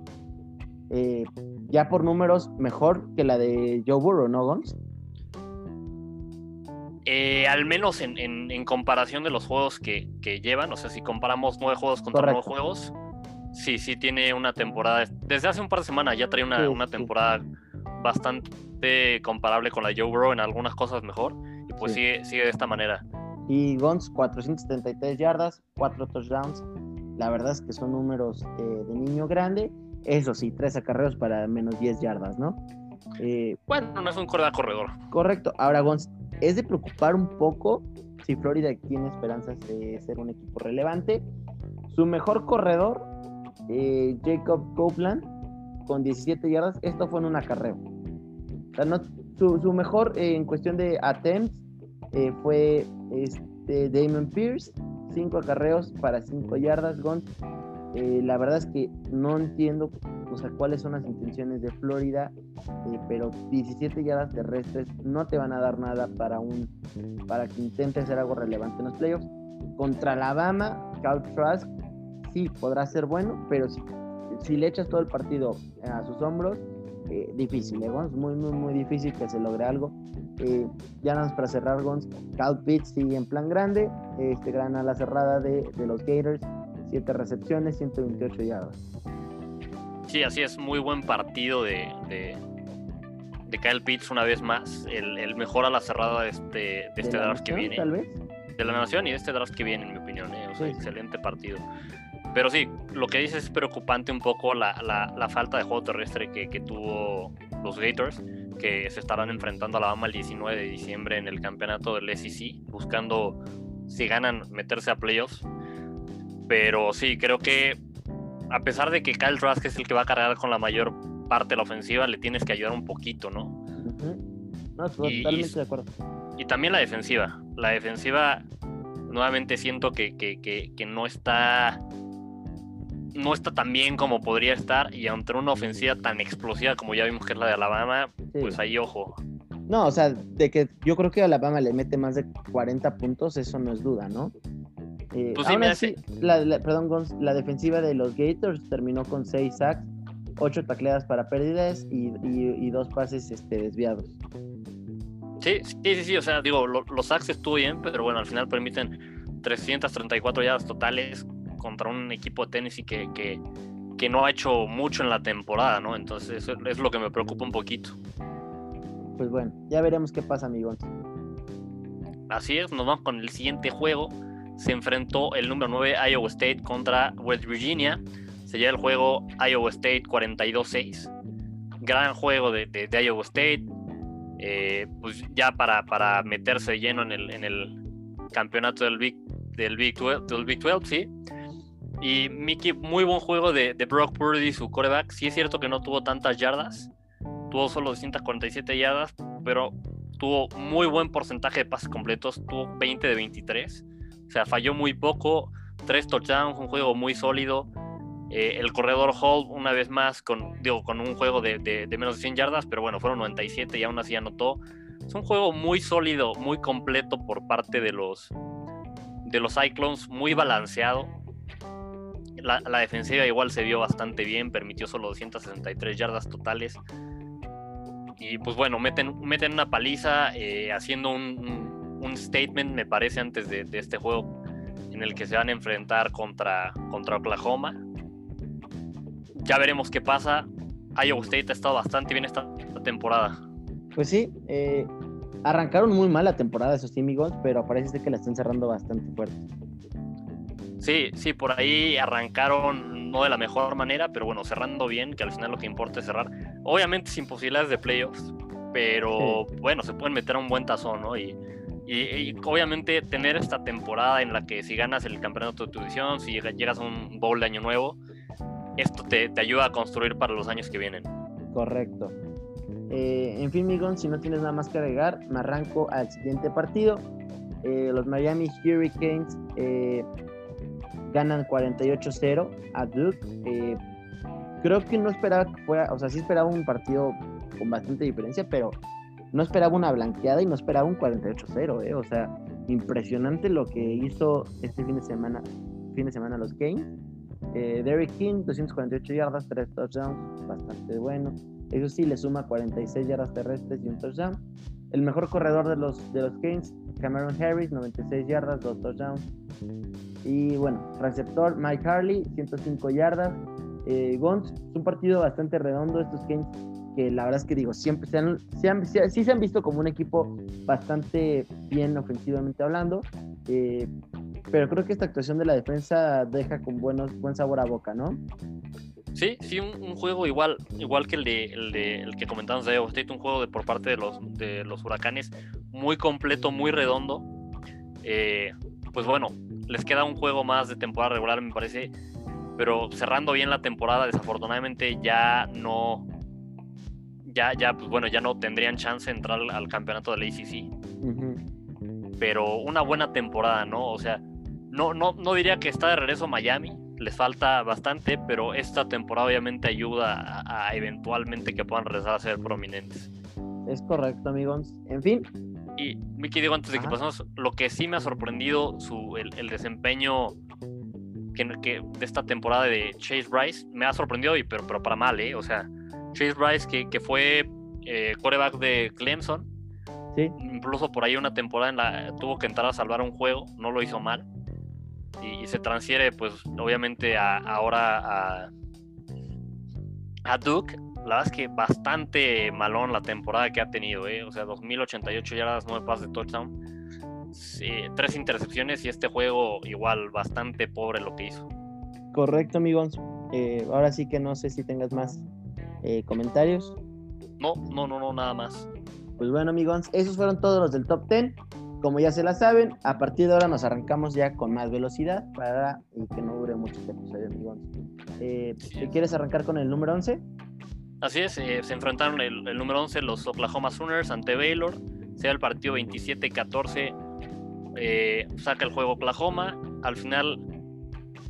Eh, ya por números, mejor que la de Joe Burrow, ¿no, Gons? Eh, al menos en, en- en comparación de los juegos que, que llevan, o sea, si comparamos nueve juegos contra nueve Correcto. juegos, sí, sí tiene una temporada. Desde hace un par de semanas ya trae una, Sí, una sí. temporada bastante comparable con la Joe Burrow, en algunas cosas mejor, pues Sí. sigue, sigue de esta manera. Y Gons, 473 yardas, 4 touchdowns. La verdad es que son números eh, de niño grande. Eso sí, 3 acarreos para menos 10 yardas, ¿no? Eh, Bueno, no es un corredor corredor. Correcto. Ahora, Gons, es de preocupar un poco si Florida tiene esperanzas de ser un equipo relevante. Su mejor corredor, eh, Jacob Copeland, con 17 yardas, esto fue en un acarreo. O sea, no- su, su mejor en cuestión de attempts eh, fue este, Damon Pierce, 5 acarreos para 5 yardas, Gons. Eh, la verdad es que no entiendo o sea, cuáles son las intenciones de Florida, eh, pero 17 yardas terrestres no te van a dar nada para un para que intente hacer algo relevante en los playoffs. Contra Alabama, Cal Trask sí podrá ser bueno, pero si, le echas todo el partido a sus hombros, eh, difícil, ¿eh, Gons? Muy, muy, muy difícil que se logre algo. Eh, ya nada más para cerrar, Gons, Cal Pitts sigue en plan grande, este gran ala cerrada de, de los Gators, 7 recepciones, 128 yardas. Sí, así es, muy buen partido de, de, de Kyle Pitts una vez más, el, el mejor a la cerrada de este, de ¿De este draft que viene. Tal vez. de la nación y de este draft que viene, en mi opinión. ¿eh? O sea, Sí, sí. excelente partido. Pero sí, lo que dices es preocupante un poco la, la- la falta de juego terrestre que, que tuvo los Gators, que se estarán enfrentando a Alabama el 19 de diciembre en el campeonato del SEC, buscando si ganan meterse a playoffs. Pero sí, creo que a pesar de que Kyle Trask es el que va a cargar con la mayor parte de la ofensiva, le tienes que ayudar un poquito, ¿no? No, Y- totalmente y- de acuerdo. Y también la defensiva. La defensiva nuevamente siento que, que, que, no está no está tan bien como podría estar y ante una ofensiva tan explosiva como ya vimos que es la de Alabama, pues ahí ojo. No, o sea, de que yo creo que Alabama le mete más de 40 puntos, eso no es duda, ¿no? Eh, pues sí, la, perdón, la defensiva de los Gators terminó con 6 sacks, 8 tacleadas para pérdidas y, y, dos pases este, desviados. Sí, sí, sí, sí, o sea, digo, los sacks estuvo bien, pero bueno, al final permiten 334 yardas totales contra un equipo de tenis y que, que, que, no ha hecho mucho en la temporada, ¿no? Entonces eso es lo que me preocupa un poquito. Pues bueno, ya veremos qué pasa, amigos. Así es, nos vamos con el siguiente juego se enfrentó el número 9 Iowa State contra West Virginia. Se lleva el juego Iowa State 42-6. Gran juego de, Iowa State. Eh, pues ya para, para meterse lleno en el, en el campeonato del Big, del Big 12, del Big 12 sí. Y Mickey, muy buen juego de, de, Brock Purdy, su coreback. Sí es cierto que no tuvo tantas yardas. Tuvo solo 247 yardas, pero tuvo muy buen porcentaje de pases completos. Tuvo 20 de 23 o sea, falló muy poco, tres touchdowns, un juego muy sólido. Eh, el corredor Hall, una vez más, con, digo, con un juego de, menos de 100 yardas, pero bueno, fueron 97 y aún así anotó. Es un juego muy sólido, muy completo por parte de los, de los Cyclones, muy balanceado. La, defensiva igual se vio bastante bien, permitió solo 263 yardas totales. Y pues bueno, meten, meten una paliza eh, haciendo un un statement, me parece, antes de, este juego en el que se van a enfrentar contra, contra Oklahoma. Ya veremos qué pasa. Iowa State ha estado bastante bien esta temporada. Pues sí, eh, arrancaron muy mal la temporada esos amigos, pero parece que la están cerrando bastante fuerte. Sí, sí, por ahí arrancaron no de la mejor manera, pero bueno, cerrando bien, que al final lo que importa es cerrar. Obviamente sin posibilidades de playoffs, pero bueno, se pueden meter a un buen tazón, ¿no? Y y, obviamente tener esta temporada en la que si ganas el campeonato de tu división, si llegas a un bowl de año nuevo, esto te, ayuda a construir para los años que vienen. Correcto. Eh, en fin, Migón, si no tienes nada más que agregar, me arranco al siguiente partido. Eh, los Miami Hurricanes eh, ganan 48-0 a Duke. creo que no esperaba que fuera, o sea, sí esperaba un partido con bastante diferencia, pero no esperaba una blanqueada y no esperaba un 48-0, ¿eh? O sea, impresionante lo que hizo este fin de semana, fin de semana los Kings. Eh, Derrick King, 248 yardas, 3 touchdowns, bastante bueno. Eso sí, le suma 46 yardas terrestres y un touchdown. El mejor corredor de los, de los Kings, Cameron Harris, 96 yardas, 2 touchdowns. Y bueno, receptor Mike Harley, 105 yardas. Eh, Gons, es un partido bastante redondo. Estos Kings que la verdad es que digo, siempre se han, sí se han visto como un equipo bastante bien ofensivamente hablando, eh, pero creo que esta actuación de la defensa deja con buenos, buen sabor a boca, ¿no? Sí, sí, un, juego igual, igual que el de, el que comentamos de Iowa State, un juego de por parte de los, de los huracanes muy completo, muy redondo. Eh, pues bueno, les queda un juego más de temporada regular, me parece, pero cerrando bien la temporada, desafortunadamente ya no, ya, ya, pues bueno, ya no tendrían chance de entrar al, campeonato de la ACC. Pero una buena temporada, ¿no? O sea, no, no, no diría que está de regreso a Miami, les falta bastante, pero esta temporada obviamente ayuda a, eventualmente que puedan regresar a ser prominentes. Es correcto, amigos. En fin. Y Miki, digo antes de que pasemos, lo que sí me ha sorprendido su, el, desempeño que, que, de esta temporada de Chase Bryce, me ha sorprendido, y, pero, pero para mal, ¿eh? O sea, Chase Bryce, que, que fue eh, quarterback de Clemson. Sí. Incluso por ahí una temporada en la tuvo que entrar a salvar un juego, no lo hizo mal. Y, se transfiere, pues, obviamente, a, ahora a, a Duke. La verdad es que bastante malón la temporada que ha tenido, ¿eh? O sea, 2088 yardas, 9 pases de touchdown. Sí, tres intercepciones y este juego igual bastante pobre lo que hizo. Correcto, amigos. Eh, ahora sí que no sé si tengas más eh, comentarios. No, no, no, no, nada más. Pues bueno, amigos, esos fueron todos los del top 10. Como ya se la saben, a partir de ahora nos arrancamos ya con más velocidad para que no dure mucho este episodio, amigos. Eh, ¿Quieres arrancar con el número 11? Así es, eh, se enfrentaron el, número 11 los Oklahoma Sooners ante Baylor. Sea el partido 27-14. eh, saca el juego Oklahoma. Al final,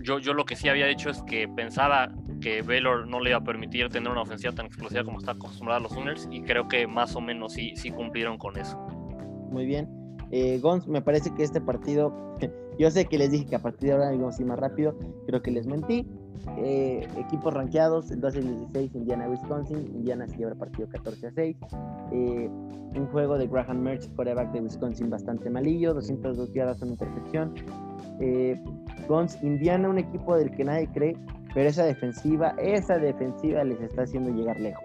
yo, yo lo que sí había dicho es que pensaba que Baylor no le iba a permitir tener una ofensiva tan explosiva como está acostumbrada a los Sooners y creo que más o menos sí, sí cumplieron con eso. Muy bien. Eh, Gons, me parece que este partido, yo sé que les dije que a partir de ahora íbamos a ir más rápido, creo que les mentí. Eh, equipos rankeados, el 12 16, Indiana, Wisconsin. Indiana se lleva el partido 14 a 6. Eh, un juego de Graham Merch, coreback de Wisconsin, bastante malillo, 202 yardas, una intercepción. Eh, Indiana, un equipo del que nadie cree, pero esa defensiva, esa defensiva les está haciendo llegar lejos.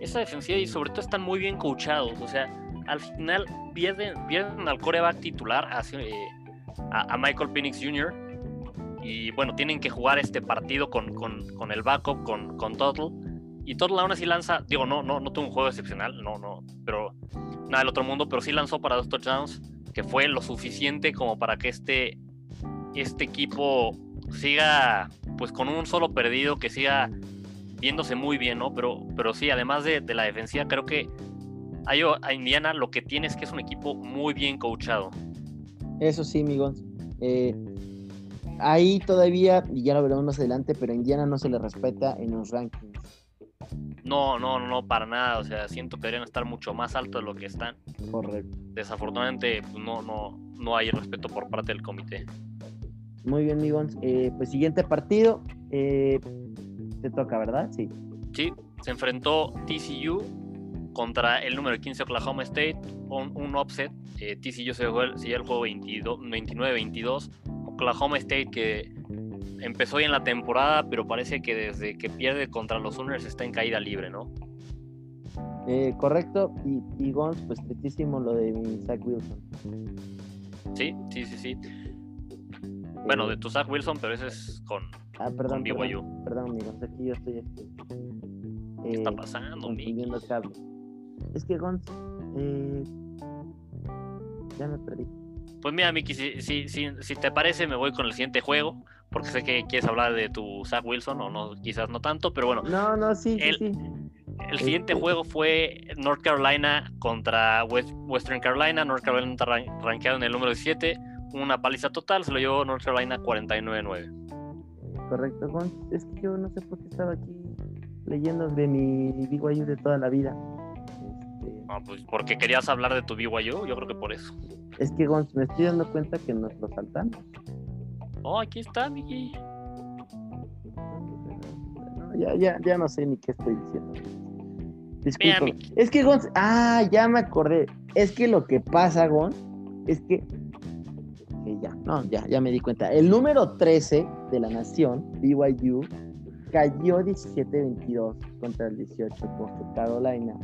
Esa defensiva y sobre todo están muy bien coachados, o sea, al final pierden, pierden al coreback titular eh, a, a, Michael Penix Jr. Y bueno, tienen que jugar este partido con, con, con el backup, con, con Total. Y Total aún así lanza, digo, no, no, no tuvo un juego excepcional, no, no, pero nada del otro mundo, pero sí lanzó para dos touchdowns, que fue lo suficiente como para que este, este equipo siga pues con un solo perdido, que siga viéndose muy bien, ¿no? Pero, pero sí, además de, de la defensiva, creo que a Indiana lo que tiene es que es un equipo muy bien coachado. Eso sí, amigos. Eh, ahí todavía, y ya lo veremos más adelante, pero a Indiana no se le respeta en los rankings. No, no, no, para nada. O sea, siento que deberían estar mucho más alto de lo que están. Correcto. Desafortunadamente, pues, no, no, no hay respeto por parte del comité. Muy bien, amigos. Eh, pues siguiente partido. Eh, te toca, ¿verdad? Sí. Sí, se enfrentó TCU contra el número 15 Oklahoma State, un, un offset. Eh, TCU se jugó el, se el juego 29-22. Oklahoma State que empezó bien la temporada, pero parece que desde que pierde contra los Sooners está en caída libre, ¿no? Eh, correcto, y, y Gons, pues tristísimo lo de Zach Wilson. Sí, sí, sí, sí. Bueno, de tu Zach Wilson, pero ese es con, ah, perdón, con BYU. Perdón, perdón, amigos, aquí yo estoy aquí. ¿Qué está pasando, confundiendo cables. Es que Gons, eh, ya me perdí. Pues mira, Miki, si, si, si, si, te parece, me voy con el siguiente juego, porque sé que quieres hablar de tu Zach Wilson, o no, quizás no tanto, pero bueno. No, no, sí, el, sí. El siguiente este... juego fue North Carolina contra West, Western Carolina. North Carolina está ran rankeado en el número 17. Una paliza total, se lo llevó North Carolina 49-9. Correcto, Gon. Es que yo no sé por qué estaba aquí leyendo de mi BYU de toda la vida. Ah, pues porque querías hablar de tu BYU, yo creo que por eso. Es que Gonz, me estoy dando cuenta que nos lo saltamos. Oh, aquí está, Miki. No, ya, ya, ya no sé ni qué estoy diciendo. Disculpa. Es que Gonz, ah, ya me acordé. Es que lo que pasa, Gonz, es que, que ya, no, ya, ya me di cuenta. El número 13 de la nación, BYU, cayó 17-22 contra el 18 Costa Carolina.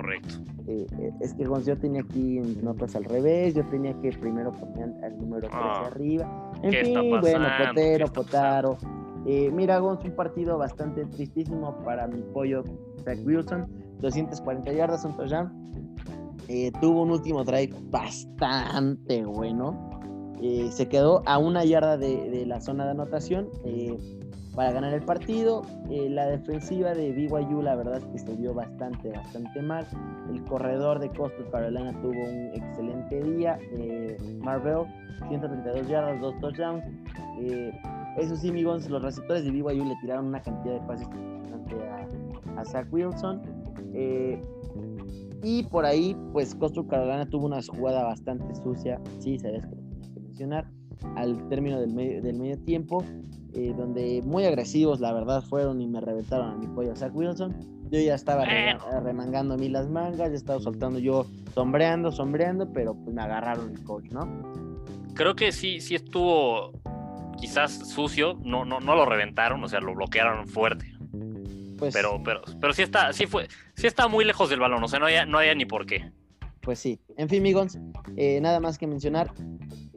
Correcto. Eh, es que Gonz, yo tenía aquí notas al revés, yo tenía que primero poner al número 13 Ah, arriba. En ¿qué está fin, bueno, pasando? ¿Qué Potero, Potaro. Eh, mira, Gonz, un partido bastante tristísimo para mi pollo Zach Wilson. 240 yardas, un touchdown. Eh, tuvo un último drive bastante bueno. Eh, se quedó a una yarda de, de la zona de anotación. eh, para ganar el partido. Eh, la defensiva de BYU, la verdad es que se vio bastante, bastante mal. El corredor de Coastal Carolina tuvo un excelente día. Eh, Marvel, 132 yardas, dos touchdowns. Eh, eso sí, amigos, los receptores de BYU le tiraron una cantidad de pases a Zach Wilson. Eh, y por ahí, pues Coastal Carolina tuvo una jugada bastante sucia. Sí, sabes que lo tenía que mencionar. Al término del medio, del medio tiempo, eh, donde muy agresivos, la verdad, fueron y me reventaron a mi pollo Zach Wilson. Yo ya estaba re- remangando a mí las mangas, ya estaba soltando yo sombreando, sombreando, pero pues me agarraron el coach, ¿no? Creo que sí, sí estuvo quizás sucio, no, no, no lo reventaron, o sea, lo bloquearon fuerte. Pues, Pero, pero, pero sí está, sí fue, sí está muy lejos del balón, o sea, no había, no había ni por qué. pues sí. En fin, amigos, eh, nada más que mencionar.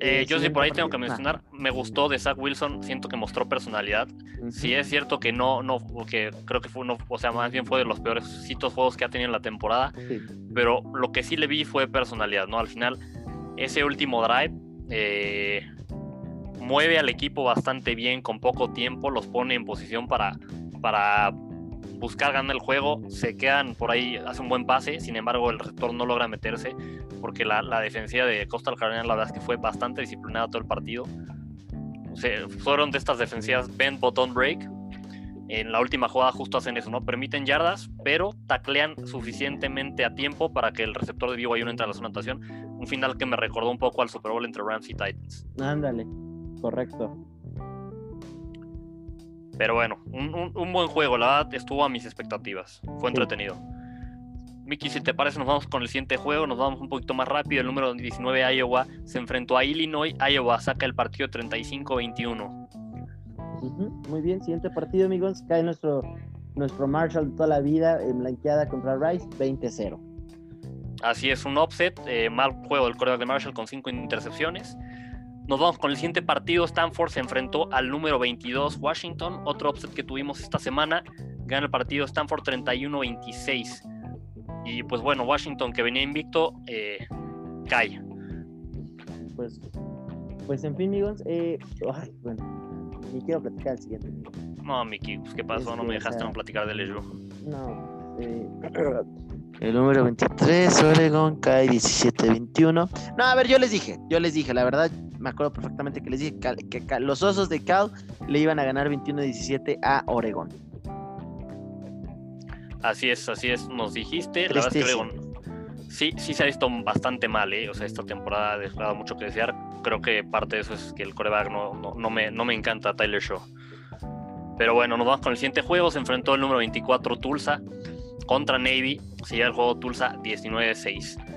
Eh, Eh, yo sí por ahí tengo que mencionar, me gustó de Zach Wilson, siento que mostró personalidad. Sí es cierto que no, no, que creo que fue uno, o sea, más bien fue de los peores juegos que ha tenido en la temporada, Sí. pero lo que sí le vi fue personalidad, ¿no? Al final, ese último drive eh, mueve al equipo bastante bien con poco tiempo, los pone en posición para, para buscar ganar el juego, se quedan por ahí, hace un buen pase, sin embargo el receptor no logra meterse, porque la, la defensiva de Coastal Carolina la verdad es que fue bastante disciplinada todo el partido. O sea, fueron de estas defensivas bend, botón, break. En la última jugada justo hacen eso, ¿no? Permiten yardas, pero taclean suficientemente a tiempo para que el receptor de BYU entre a la zona anotación. Un final que me recordó un poco al Super Bowl entre Rams y Titans. Ándale, correcto. Pero bueno, un, un- un buen juego, la verdad estuvo a mis expectativas. Fue entretenido. Miki, si te parece, nos vamos con el siguiente juego, nos vamos un poquito más rápido. El número 19, Iowa, se enfrentó a Illinois. Iowa saca el partido 35-21. Ujú, Muy bien, siguiente partido, amigos. Cae nuestro, nuestro Marshall de toda la vida en blanqueada contra Rice, 20-0. Así es, un offset, eh, mal juego del quarterback de Marshall con cinco intercepciones. Nos vamos con el siguiente partido. Stanford se enfrentó al número 22, Washington. Otro offset que tuvimos esta semana. Gana el partido Stanford 31-26. Y pues bueno, Washington que venía invicto, eh, cae. Pues, pues en fin, amigos. Eh, ay, bueno, ni quiero platicar el siguiente. amigo. No, Miki, pues, ¿qué pasó? Es No que, me o dejaste sea, no platicar del LSU. No, eh, el número 23, Oregon, cae 17-21. No, a ver, yo les dije, yo les dije, la verdad, me acuerdo perfectamente que les dije que, los osos de Cal le iban a ganar 21-17 a Oregon. Así es, así es, nos dijiste. La verdad es que. Oregon sí, sí se ha visto bastante mal, ¿eh? O sea, esta temporada ha dejado mucho que desear. Creo que parte de eso es que el coreback no, no, no me, no me encanta Tyler Shaw. Pero bueno, nos vamos con el siguiente juego. Se enfrentó el número 24 Tulsa contra Navy. Se lleva el juego Tulsa 19-6.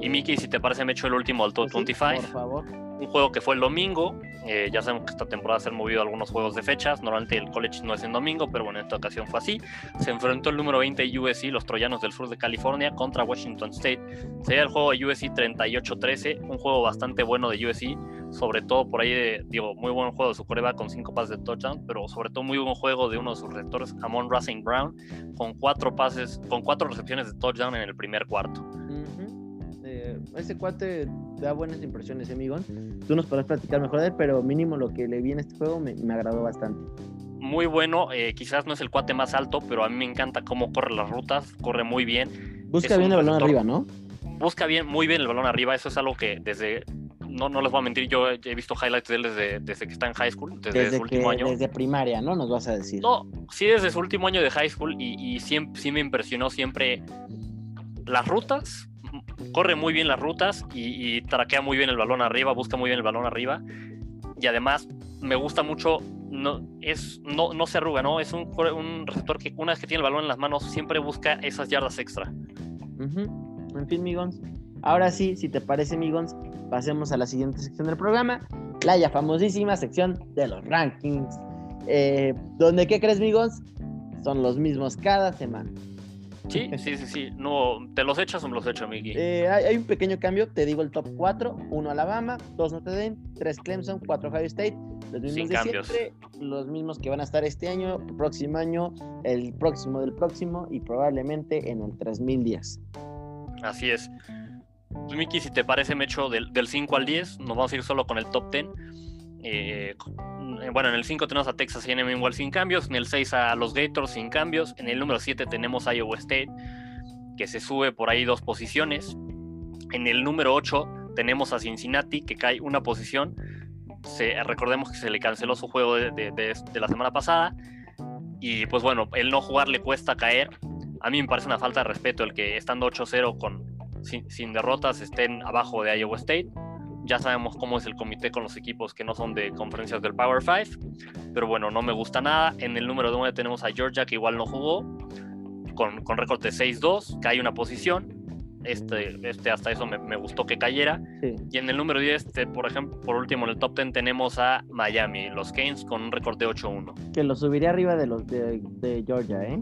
Y Miki, si te parece, me echo el último al top Pues sí, 25 por favor. Un juego que fue el domingo. eh, ya sabemos que esta temporada se han movido algunos juegos de fechas. Normalmente el college no es en domingo, pero bueno, en esta ocasión fue así. Se enfrentó el número 20 USC, los troyanos del sur de California, contra Washington State. Sería el juego de USC 38-13, un juego bastante bueno de USC, sobre todo por ahí, digo, muy buen juego de su coreback con cinco pases de touchdown, pero sobre todo muy buen juego de uno de sus receptores, Amon Racing Brown, con cuatro pases, con cuatro recepciones de touchdown en el primer cuarto. Eh, ese cuate da buenas impresiones, amigo. Tú nos podrás platicar mejor de él, pero mínimo lo que le vi en este juego me, me agradó bastante. muy bueno. eh, quizás no es el cuate más alto, pero a mí me encanta cómo corre las rutas, corre muy bien. Busca Es bien el balón arriba, ¿no? Busca bien, muy bien el balón arriba. Eso es algo que desde. No, no les voy a mentir, yo he he visto highlights de él desde, desde que está en high school, desde, Desde, su que, último año. desde primaria, ¿no? Nos vas a decir. No, sí, desde su último año de high school y, y siempre, sí me impresionó siempre las rutas. Corre muy bien las rutas y, y traquea muy bien el balón arriba, busca muy bien el balón arriba. Y además me gusta mucho, no, es, no, no se arruga, ¿no? Es un, un receptor que una vez que tiene el balón en las manos siempre busca esas yardas extra. Ujú. En fin, Migons. Ahora sí, si te parece, Migons, pasemos a la siguiente sección del programa, la ya famosísima sección de los rankings. Eh, donde, ¿qué crees, Migons? Son los mismos cada semana. Sí, sí, sí, sí. No, ¿Te los echas o me los echo, Miki? Eh, hay, hay un pequeño cambio, te digo el top 4, 1 Alabama, 2 Notre Dame, 3 Clemson, 4 Ohio State, los mismos Sin de cambios. siempre, los mismos que van a estar este año, próximo año, el próximo del próximo y probablemente en el 3010. Así es. Pues, Miki, si te parece, me echo del, del 5 al 10. Nos vamos a ir solo con el top 10. Eh, eh, bueno, en el 5 tenemos a Texas A&M igual sin cambios. En el 6 a los Gators sin cambios. En el número 7 tenemos a Iowa State, que se sube por ahí dos posiciones. En el número 8 tenemos a Cincinnati, que cae una posición. Recordemos que se le canceló su juego de, la semana pasada. Y pues bueno, el no jugar le cuesta caer. A mí me parece una falta de respeto el que estando 8-0 con, sin, sin derrotas estén abajo de Iowa State. Ya sabemos cómo es el comité con los equipos que no son de conferencias del Power 5. Pero bueno, no me gusta nada. En el número 9 tenemos a Georgia, que igual no jugó. Con, con récord de 6-2, cae una posición. Este, este hasta eso me, me gustó que cayera. Sí. Y en el número 10, te- por ejemplo, por último en el top 10 tenemos a Miami, los Canes con un récord de 8-1. Que lo subiría arriba de los de, de Georgia, ¿eh?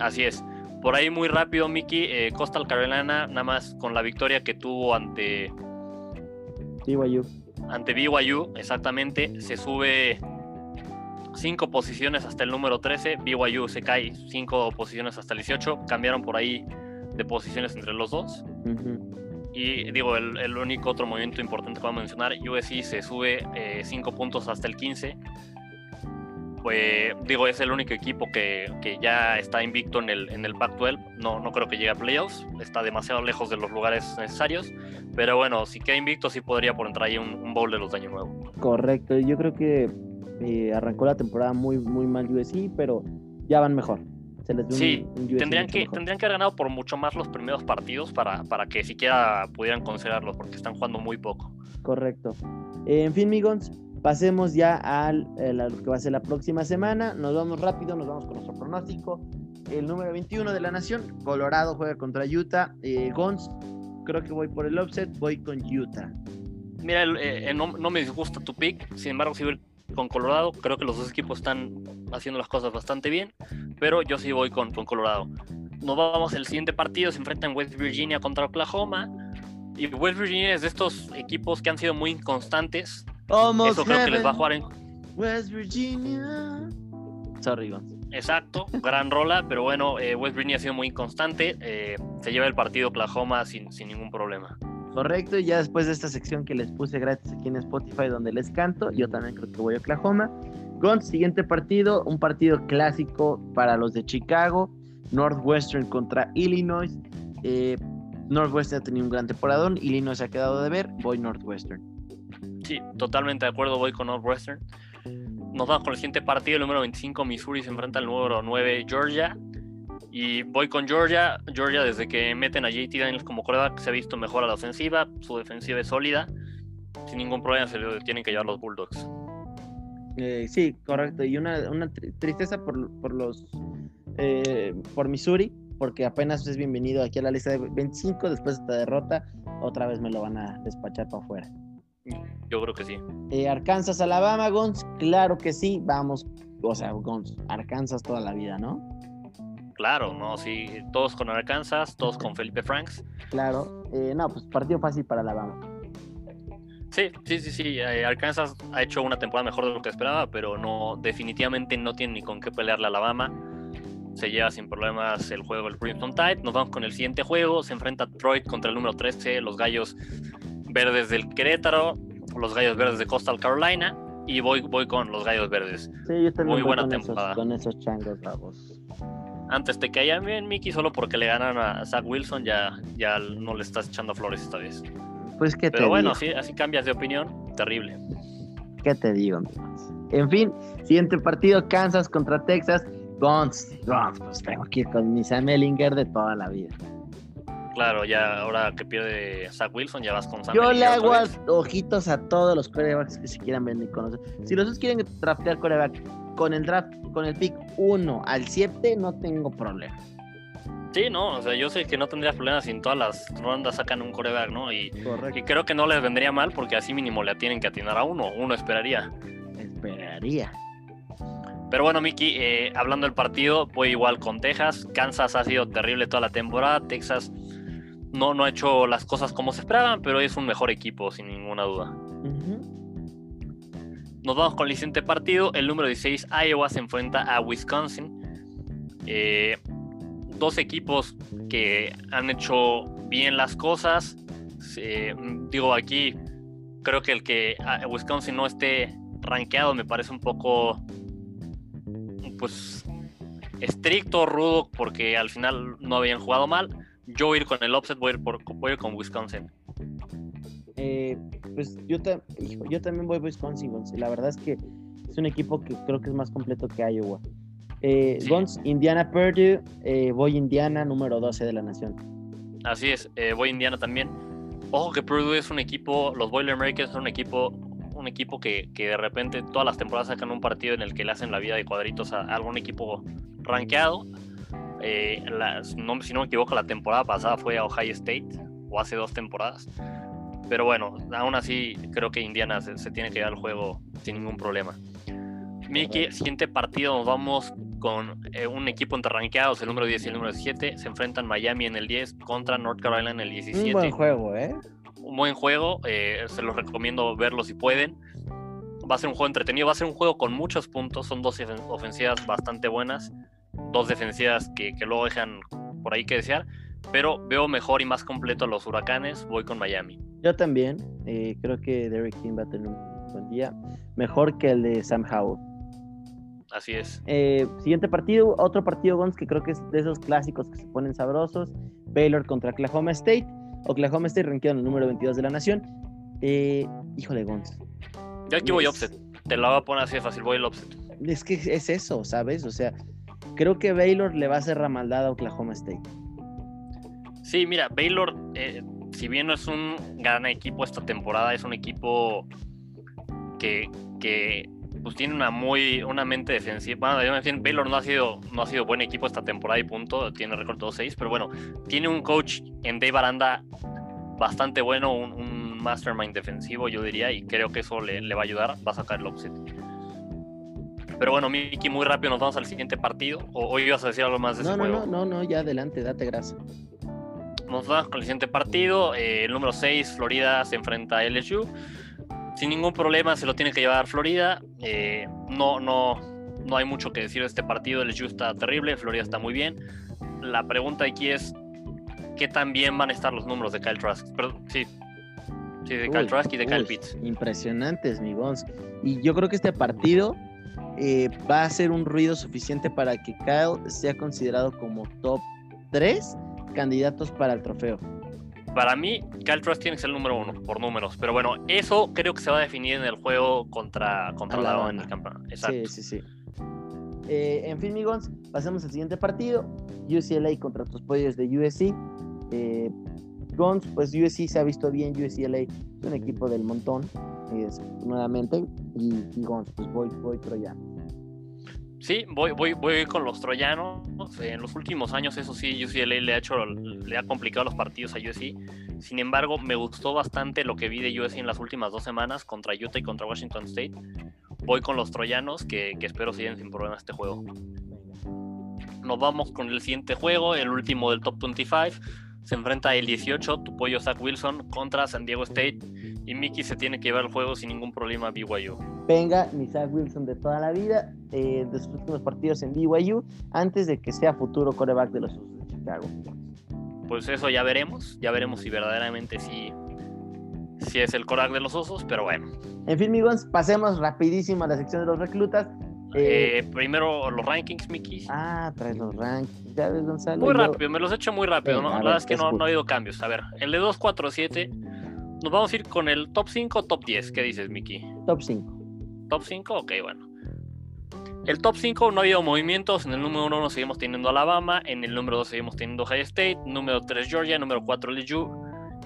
Así es. Por ahí muy rápido, Mickey, eh, Coastal Carolina, nada más con la victoria que tuvo ante, BYU. ante BYU, exactamente, se sube cinco posiciones hasta el número 13. BYU se cae cinco posiciones hasta el 18. Cambiaron por ahí de posiciones entre los dos. Ujú. Y digo, el, el único otro movimiento importante que voy a mencionar, USC se sube 5 puntos hasta el 15. Pues, digo, es el único equipo que, que ya está invicto en el, en el Pac-12. No, no creo que llegue a playoffs, está demasiado lejos de los lugares necesarios. Pero bueno, si queda invicto, sí podría por entrar ahí un, un bowl de los de año nuevo. Correcto, yo creo que eh, arrancó la temporada muy, muy mal USC, pero ya van mejor. Se les Sí, un- tendrían que, mejor. tendrían que haber ganado por mucho más los primeros partidos para, para que siquiera pudieran considerarlos, porque están jugando muy poco. Correcto. Eh, en fin, Migons, pasemos ya el- a lo que va a ser la próxima semana. Nos vamos rápido, nos vamos con nuestro pronóstico. El número 21 de la nación, Colorado juega contra Utah. Eh, Gons, creo que voy por el offset, voy con Utah. Mira, eh, eh, no, me disgusta tu pick, sin embargo, si voy con Colorado, creo que los dos equipos están haciendo las cosas bastante bien, pero yo sí voy con, con Colorado. Nos vamos al siguiente partido, se enfrentan West Virginia contra Oklahoma. Y West Virginia es de estos equipos que han sido muy inconstantes. Almost Eso creo que les va a jugar en, West Virginia. Sorry, Gons. Exacto, gran rola, pero bueno, eh, West Virginia ha sido muy inconstante. eh, se lleva el partido Oklahoma sin, sin ningún problema. Correcto, y ya después de esta sección que les puse gratis aquí en Spotify donde les canto, yo también creo que voy a Oklahoma. Gons, siguiente partido, un partido clásico para los de Chicago, Northwestern contra Illinois. Eh, Northwestern ha tenido un gran temporadón, Illinois se ha quedado de ver, voy Northwestern. Sí, totalmente de acuerdo, voy con Northwestern. Nos vamos con el siguiente partido, el número 25, Missouri se enfrenta al número 9, Georgia. Y voy con Georgia. Georgia, desde que meten a JT Daniels como coreback, se ha visto mejor a la ofensiva. Su defensiva es sólida. Sin ningún problema se lo tienen que llevar los Bulldogs. Eh, sí, correcto, y una, una tri- tristeza por, por los eh, por Missouri, porque apenas es bienvenido aquí a la lista de 25, después de esta derrota, otra vez me lo van a despachar para afuera. Yo creo que sí. Eh, Arkansas, Alabama, Gons, claro que sí, vamos, o sea, Gons, Arkansas toda la vida, ¿no? Claro, no, sí. Todos con Arkansas, todos con Felipe Franks. Claro, eh, no, pues partido fácil para Alabama. Sí, sí, sí, sí. eh, Arkansas ha hecho una temporada mejor de lo que esperaba, pero no, definitivamente no tiene ni con qué pelearle a Alabama. Se lleva sin problemas el juego el Crimson Tide. Nos vamos con el siguiente juego. Se enfrenta Detroit contra el número 13, los Gallos Verdes del Querétaro, los Gallos Verdes de Coastal Carolina. Y voy, voy con los Gallos Verdes. Sí, yo también Muy buena con, temporada. Esos, con esos changos bravos. Antes te caían bien, Mickey, solo porque le ganan a Zach Wilson, ya, ya no le estás echando flores esta vez. Pues qué te Pero bueno, así, así cambias de opinión, terrible. qué te digo, amigos. En fin, siguiente partido, Kansas contra Texas. Gons, pues tengo que ir con mi Sam Ellinger de toda la vida. Claro, ya ahora que pierde Zach Wilson, ya vas con Sam Yo le hago ojitos a todos los corebacks que se quieran venir con nosotros. Si los dos quieren draftear coreback con el draft, con el pick 1 al 7, no tengo problema. Sí, no, o sea, yo sé que no tendrías problemas si en todas las rondas sacan un coreback, ¿no? Y, y creo que no les vendría mal porque así mínimo le tienen que atinar a uno, uno esperaría. Esperaría. Pero bueno, Miki, eh, hablando del partido, voy igual con Texas. Kansas ha sido terrible toda la temporada. Texas no, no ha hecho las cosas como se esperaban, pero es un mejor equipo, sin ninguna duda. Nos vamos con el siguiente partido. El número 16, Iowa, se enfrenta a Wisconsin. Eh, dos equipos que han hecho bien las cosas. Eh, digo, aquí creo que el que Wisconsin no esté rankeado me parece un poco, pues, estricto, rudo, porque al final no habían jugado mal. Yo voy a ir con el offset, voy a ir, por, voy a ir con Wisconsin. Eh, pues yo, ta- hijo, yo también voy a Wisconsin, Gons. La verdad es que es un equipo que creo que es más completo que Iowa. Eh, Sí. Gons, Indiana Purdue, eh, voy Indiana, número 12 de la nación. Así es, eh, voy Indiana también. Ojo que Purdue es un equipo, los Boilermakers son un equipo, un equipo que, que de repente todas las temporadas sacan un partido en el que le hacen la vida de cuadritos a algún equipo rankeado. Eh, no- si no me equivoco, la temporada pasada fue a Ohio State, o hace dos temporadas. Pero bueno, aún así creo que Indiana se, se tiene que llevar el juego sin ningún problema. Miki, siguiente partido nos vamos con eh, un equipo entre rankeados, el número 10 y el número 17. Se enfrentan Miami en el 10 contra North Carolina en el 17. Un buen juego, ¿eh? Un buen juego, eh, se los recomiendo verlo si pueden. Va a ser un juego entretenido, va a ser un juego con muchos puntos. Son dos ofen- ofensivas bastante buenas, dos defensivas que, que luego dejan por ahí que desear. Pero veo mejor y más completo a los huracanes. Voy con Miami. Yo también. eh, creo que Derek King va a tener un buen día. Mejor que el de Sam Howell. Así es. Eh, siguiente partido, otro partido, Gons, que creo que es de esos clásicos que se ponen sabrosos. Baylor contra Oklahoma State. Oklahoma State rankeado en el número 22 de la nación. Eh, híjole, Gons. Yo aquí voy offset. Te la voy a poner así de fácil, voy el offset. Es que es eso, ¿sabes? O sea, creo que Baylor le va a hacer ramaldad a Oklahoma State. Sí, mira, Baylor, eh, si bien no es un gran equipo esta temporada, es un equipo que, pues tiene una muy una mente defensiva. Bueno, Baylor no ha sido no ha sido buen equipo esta temporada y punto, tiene récord 2-6, pero bueno, tiene un coach en Dave Aranda bastante bueno, un, mastermind defensivo, yo diría, y creo que eso le, le va a ayudar, va a sacar el offset. Pero bueno, Miki, muy rápido nos vamos al siguiente partido. ¿O hoy ibas a decir algo más de no, ese no, juego? No, no, no, ya adelante, date grasa. Nos vamos con el siguiente partido. Eh, el número 6, Florida se enfrenta a LSU. Sin ningún problema se lo tiene que llevar Florida. Eh, no, no, no hay mucho que decir de este partido. LSU está terrible, Florida está muy bien. La pregunta aquí es, ¿qué tan bien van a estar los números de Kyle Trask? Perdón, sí, sí, de Kyle Uy, Trask y de Kyle Pitts. Impresionantes, mi Gons. Y yo creo que este partido eh, va a ser un ruido suficiente para que Kyle sea considerado como top 3 candidatos para el trofeo. Para mí, Kyle Trask tiene que ser el número uno por números. Pero bueno, eso creo que se va a definir en el juego contra, contra. Alabama en el campeonato. Exacto. Sí, sí, sí. Eh, en fin, mi Gons, pasemos al siguiente partido. UCLA contra tus pollos de USC. Eh, Gons, pues USC se ha visto bien. UCLA es un equipo del montón, desafortunadamente. Y, y pues voy, voy Troyano. Sí, voy, voy, voy con los troyanos. En los últimos años, eso sí, UCLA le ha hecho, le ha complicado los partidos a USC. Sin embargo, me gustó bastante lo que vi de USC en las últimas dos semanas contra Utah y contra Washington State. Voy con los troyanos, que, espero siguen sin problema este juego. Nos vamos con el siguiente juego, el último del top 25. Se enfrenta el 18, tu pollo Zach Wilson, contra San Diego State. Y Mickey se tiene que llevar el juego sin ningún problema a BYU. Venga, mi Zach Wilson de toda la vida, eh, de sus últimos partidos en BYU, antes de que sea futuro coreback de los Osos de Chicago. pues eso ya veremos, ya veremos si verdaderamente sí, sí es el Korak de los osos, pero bueno. En fin, amigos, pasemos rapidísimo a la sección de los reclutas. Eh, Eh, primero los rankings, Mickey. ah, traes los rankings, ya ves, Gonzalo. muy Yo- rápido, me los he hecho muy rápido, Venga, ¿no? La ver, verdad es que no, no ha habido cambios. A ver, el de 2, 4, 7, nos vamos a ir con el top 5 o top 10. ¿Qué dices, Mickey? Top 5. ¿Top 5? Ok, bueno. El top 5 no ha habido movimientos. En el número 1 seguimos teniendo Alabama. En el número 2 seguimos teniendo Ohio State. Número 3 Georgia. Número 4 LSU.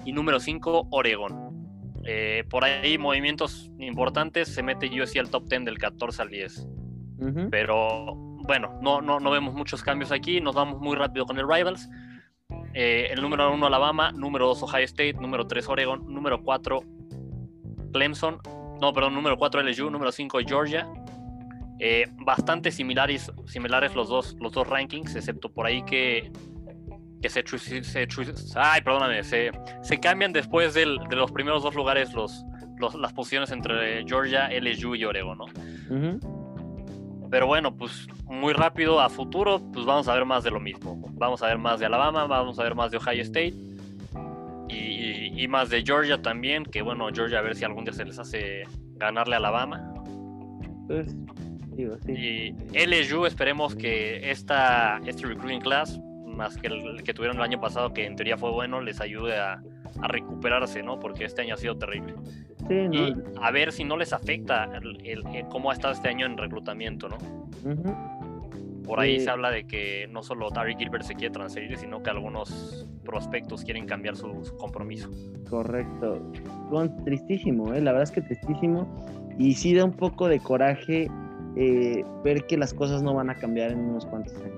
Y número 5 Oregon. Eh, por ahí movimientos importantes. Se mete USC al top 10 del 14 al 10. Pero bueno, no, no, no vemos muchos cambios aquí. Nos vamos muy rápido con el Rivals. Eh, el número 1 Alabama. Número 2 Ohio State. Número 3 Oregon. Número 4 Clemson. No, perdón, número 4 LSU. Número 5 Georgia. Eh, bastante similares, similares los dos, los dos rankings, excepto por ahí que, que se, ay, perdóname, se, cambian después del- de los primeros dos lugares los- las posiciones entre Georgia, LSU y Oregon, ¿no? Pero bueno, pues muy rápido a futuro, pues vamos a ver más de lo mismo. Vamos a ver más de Alabama, vamos a ver más de Ohio State y, y- y más de Georgia también, que bueno, Georgia a ver si algún día se les hace ganarle a Alabama. Pues, digo, sí. Y LSU esperemos que esta, este recruiting class, más que el que tuvieron el año pasado, que en teoría fue bueno, les ayude a, a recuperarse, ¿no? Porque este año ha sido terrible. Sí, no, Y a ver si no les afecta el, el- el cómo ha estado este año en reclutamiento, ¿no? ujú. Por ahí Eh, se habla de que no solo Tariq Gilbert se quiere transferir, sino que algunos prospectos quieren cambiar su, su compromiso. Correcto. Con, tristísimo, ¿eh? la verdad es que tristísimo. Y sí da un poco de coraje eh, ver que las cosas no van a cambiar en unos cuantos años.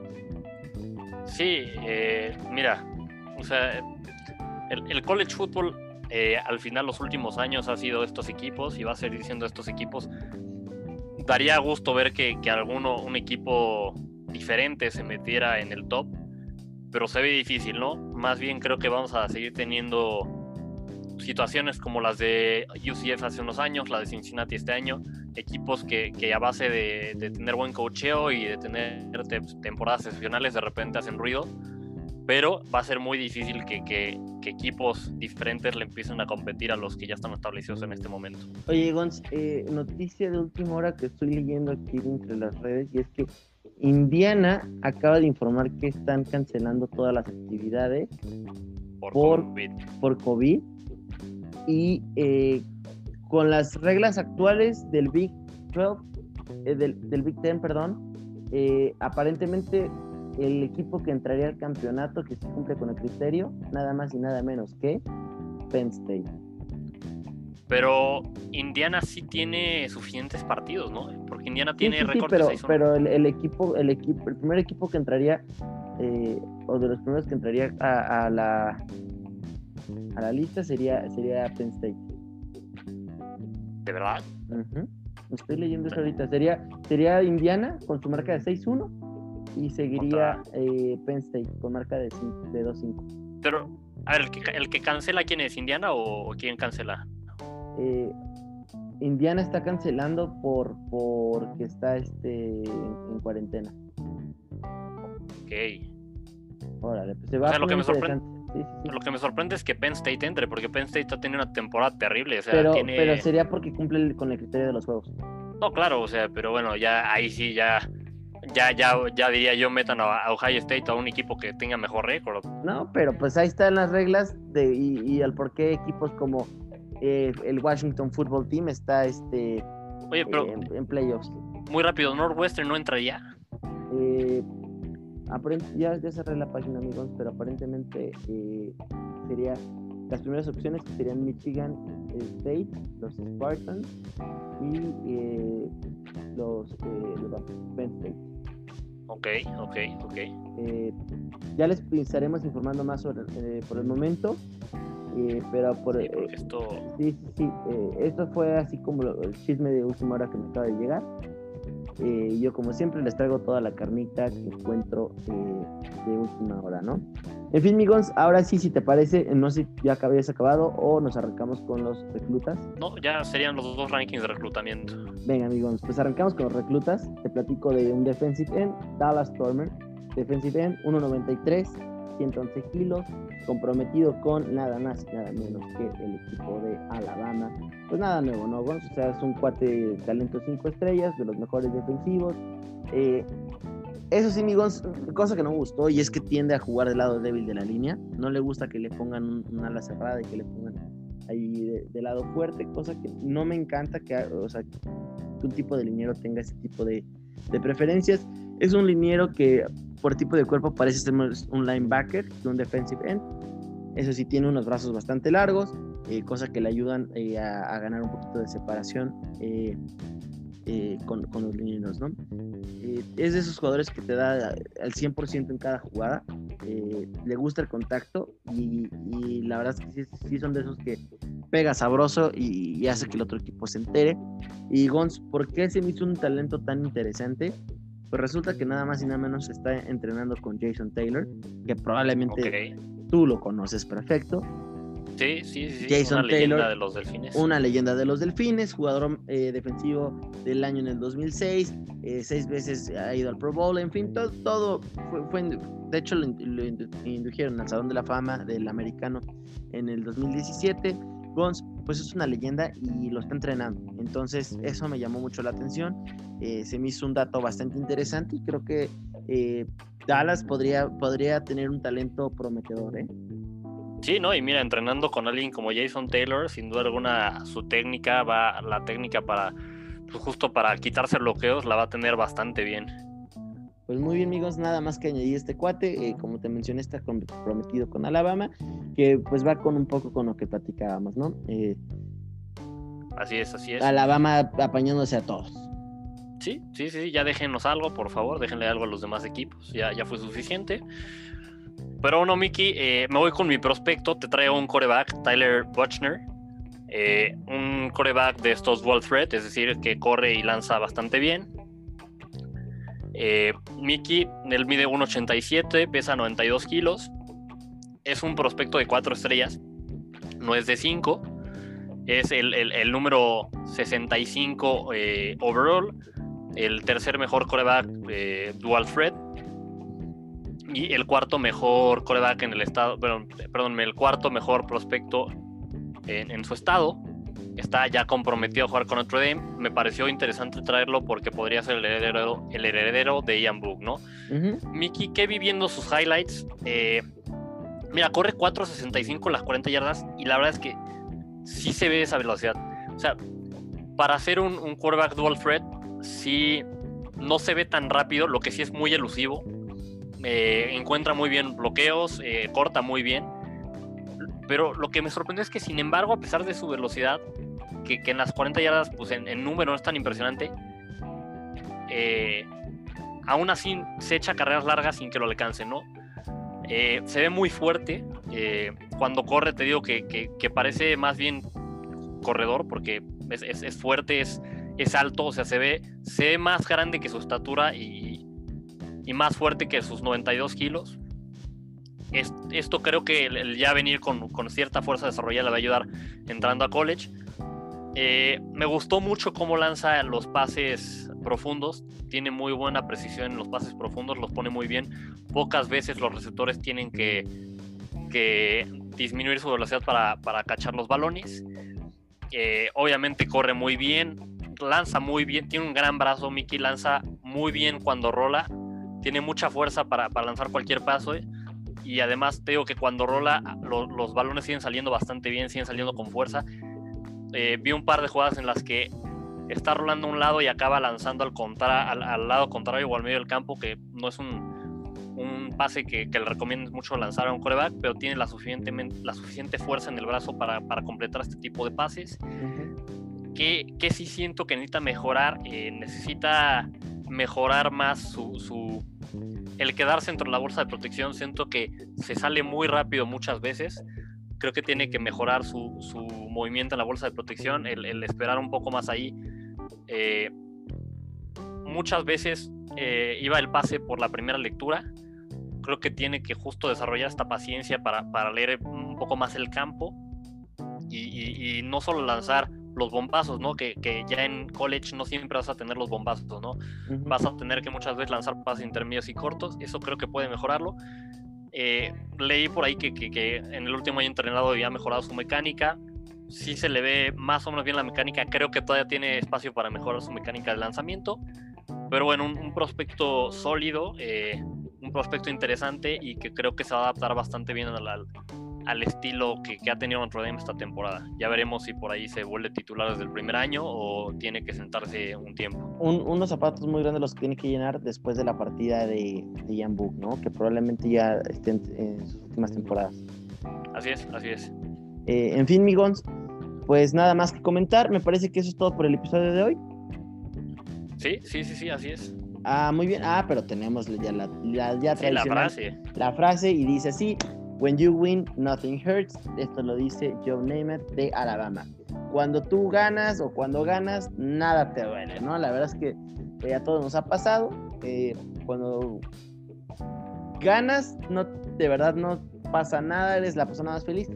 Sí, eh, mira, o sea, el, college football eh, al final los últimos años ha sido estos equipos y va a seguir siendo estos equipos. Daría gusto ver que, que alguno, un equipo diferente se metiera en el top, pero se ve difícil, ¿no? Más bien creo que vamos a seguir teniendo situaciones como las de UCF hace unos años, la de Cincinnati este año, equipos que, que a base de, de tener buen cocheo y de tener te- temporadas excepcionales de repente hacen ruido. pero va a ser muy difícil que, que, equipos diferentes le empiecen a competir a los que ya están establecidos en este momento. Oye, Gons, eh, noticia de última hora que estoy leyendo aquí entre las redes y es que Indiana acaba de informar que están cancelando todas las actividades por, COVID. Por COVID y eh, con las reglas actuales del Big 12, eh, del, del, Big Ten, perdón, aparentemente el equipo que entraría al campeonato que se cumple con el criterio, nada más y nada menos que Penn State. Pero Indiana sí tiene suficientes partidos, ¿no? Porque Indiana tiene récord pero, pero el, equipo, el equipo, el primer equipo que entraría, eh, o de los primeros que entraría a, la a la lista sería, sería Penn State. ¿De verdad? Estoy leyendo eso ahorita. Sería, sería Indiana con su marca de 6-1 y seguiría eh, Penn State con marca de, de 2-5. Pero, a ver, ¿el que, cancela quién es? ¿Indiana o, quién cancela? Eh, Indiana está cancelando por porque está este en, cuarentena. Ok. Órale, pues se va o sea, lo que me sorprende. Lo que me sorprende es que Penn State entre, porque Penn State está teniendo una temporada terrible. O sea, pero, tiene... pero sería porque cumple con el criterio de los juegos. No, claro, o sea, pero bueno, ya ahí sí, ya ya, ya, ya diría yo metan a Ohio State a un equipo que tenga mejor récord. No, pero pues ahí están las reglas de, y, y el por qué equipos como eh, el Washington Football Team está este Oye, pero en, playoffs. Muy rápido, Northwestern no entraría. Eh, ya, ya cerré la página, amigos, pero aparentemente eh, sería las primeras opciones que serían Michigan State, los Spartans y eh, los, los Penn State. Ok, ok, ok. Eh, ya les estaremos informando más sobre, eh, por el momento. Eh, pero por sí, esto sí sí, sí esto fue así como el chisme de última hora que me acaba de llegar yo como siempre les traigo toda la carnita que encuentro de última hora no en fin, amigos, ahora sí, si te parece, no sé si ya habías acabado o nos arrancamos con los reclutas. No, ya serían los dos rankings de reclutamiento. Venga, amigos, pues arrancamos con los reclutas. Te platico de un defensive end, Dallas Stormer. Defensive end, 1.93, 111 kilos, comprometido con nada más y nada menos que el equipo de Alabama. Pues nada nuevo, ¿no? o sea, es un cuate de talento 5 estrellas, de los mejores defensivos. Eh, eso sí, amigos, cosa que no gustó y es que tiende a jugar del lado débil de la línea. No le gusta que le pongan una ala cerrada y que le pongan ahí de, lado fuerte, cosa que no me encanta que, o sea, que un tipo de liniero tenga ese tipo de, preferencias. Es un liniero que por tipo de cuerpo parece ser un linebacker que un defensive end. Eso sí, tiene unos brazos bastante largos, eh, cosa que le ayudan eh, a, ganar un poquito de separación. Eh, eh, con, los linieros, ¿no? Eh, es de esos jugadores que te da al 100% en cada jugada, eh, le gusta el contacto y, la verdad es que sí, son de esos que pega sabroso y, hace que el otro equipo se entere. Y Gons, ¿por qué se me hizo un talento tan interesante? Pues resulta que nada más y nada menos está entrenando con Jason Taylor, que probablemente tú lo conoces perfecto. Sí, sí, sí. Jason una Taylor, leyenda de los delfines. Una leyenda de los delfines, jugador eh, defensivo del año en el 2006, eh, seis veces ha ido al Pro Bowl, en fin, todo, todo fue, de hecho lo, indujeron al Salón de la Fama del Americano en el 2017. Gons, pues es una leyenda y lo está entrenando. Entonces, eso me llamó mucho la atención. Eh, se me hizo un dato bastante interesante y creo que Dallas podría, podría tener un talento prometedor, ¿eh? Sí, ¿no? Y mira, entrenando con alguien como Jason Taylor, sin duda alguna su técnica va, la técnica para, pues justo para quitarse bloqueos, la va a tener bastante bien. Pues muy bien, amigos, nada más que añadir este cuate, eh, como te mencioné, está comprometido con Alabama, que pues va con un poco con lo que platicábamos, ¿no? Eh, así es, así es. Alabama apañándose a todos. Sí, sí, sí, ya déjenos algo, por favor, déjenle algo a los demás equipos, ya, ya fue suficiente. Pero bueno, Mickey, eh, me voy con mi prospecto. Te traigo un coreback, Tyler Buchner. Eh, un coreback de estos wall threat, es decir, que corre y lanza bastante bien. Eh, Mickey, él mide 1,87, pesa 92 kilos. Es un prospecto de 4 estrellas, no es de 5. Es el, número 65 overall, el tercer mejor coreback dual threat y el cuarto mejor coreback en el estado, perdón, perdón el cuarto mejor prospecto en, su estado. Está ya comprometido a jugar con Notre Dame. Me pareció interesante traerlo porque podría ser el heredero, el heredero de Ian Book, ¿no? Mickey, que vi viendo sus highlights. Eh, mira, corre 4.65 las 40 yardas y la verdad es que sí se ve esa velocidad. O sea, para hacer un, un quarterback dual threat, sí no se ve tan rápido, lo que sí es muy elusivo. Eh, encuentra muy bien bloqueos, eh, corta muy bien. Pero lo que me sorprendió es que, sin embargo, a pesar de su velocidad, que, en las 40 yardas, pues en, número no es tan impresionante, eh, aún así se echa carreras largas sin que lo alcance, ¿no? se ve muy fuerte. cuando corre, te digo que, parece más bien corredor, porque es, fuerte, es, es alto, o sea, se ve, se ve más grande que su estatura y, y más fuerte que sus 92 kilos. Esto creo que el, ya venir con, cierta fuerza desarrollada le va a ayudar entrando a college. Eh, me gustó mucho cómo lanza los pases profundos. Tiene muy buena precisión en los pases profundos, los pone muy bien. Pocas veces los receptores tienen que, que disminuir su velocidad para, para cachar los balones. Eh, obviamente corre muy bien, lanza muy bien, tiene un gran brazo. Mickey lanza muy bien cuando rola tiene mucha fuerza para, lanzar cualquier paso. Eh, y además te digo que cuando rola, los balones siguen saliendo bastante bien, siguen saliendo con fuerza. Eh, vi un par de jugadas en las que está rolando a un lado y acaba lanzando al, contra, al, lado contrario o al medio del campo, que no es un, un pase que, que, le recomiendo mucho lanzar a un coreback, pero tiene la, la suficiente fuerza en el brazo para, para completar este tipo de pases. que, que, sí siento que necesita mejorar, eh, necesita mejorar más su, su, el quedarse dentro de la bolsa de protección. Siento que se sale muy rápido muchas veces. Creo que tiene que mejorar su, su movimiento en la bolsa de protección, el, esperar un poco más ahí. Eh, muchas veces eh, iba el pase por la primera lectura. Creo que tiene que justo desarrollar esta paciencia para, para leer un poco más el campo y, y no solo lanzar los bombazos, ¿no? Que, ya en college no siempre vas a tener los bombazos, ¿no? Vas a tener que muchas veces lanzar pases intermedios y cortos, eso creo que puede mejorarlo. Eh, leí por ahí que, que, en el último año entrenado había mejorado su mecánica, sí se le ve más o menos bien la mecánica, creo que todavía tiene espacio para mejorar su mecánica de lanzamiento, pero bueno, un, prospecto sólido, eh, un prospecto interesante y que creo que se va a adaptar bastante bien al, al estilo que, ha tenido Notre Dame esta temporada. Ya veremos si por ahí se vuelve titular desde el primer año o tiene que sentarse un tiempo. unos zapatos muy grandes los que tiene que llenar después de la partida de, de Ian Book, ¿no? Que probablemente ya estén en sus últimas temporadas. Así es, así es. Eh, en fin, Migons, pues nada más que comentar. Me parece que eso es todo por el episodio de hoy. Sí, sí, sí, sí, así es. Ah, muy bien. Ah, pero tenemos ya la, ya la frase. La frase y dice así, When you win, nothing hurts. Esto lo dice Joe Namath de Alabama. Cuando tú ganas o cuando ganas, nada te duele, ¿no? La verdad es que eh, a todos nos ha pasado. Eh, cuando ganas, no, de verdad no pasa nada, eres la persona más feliz.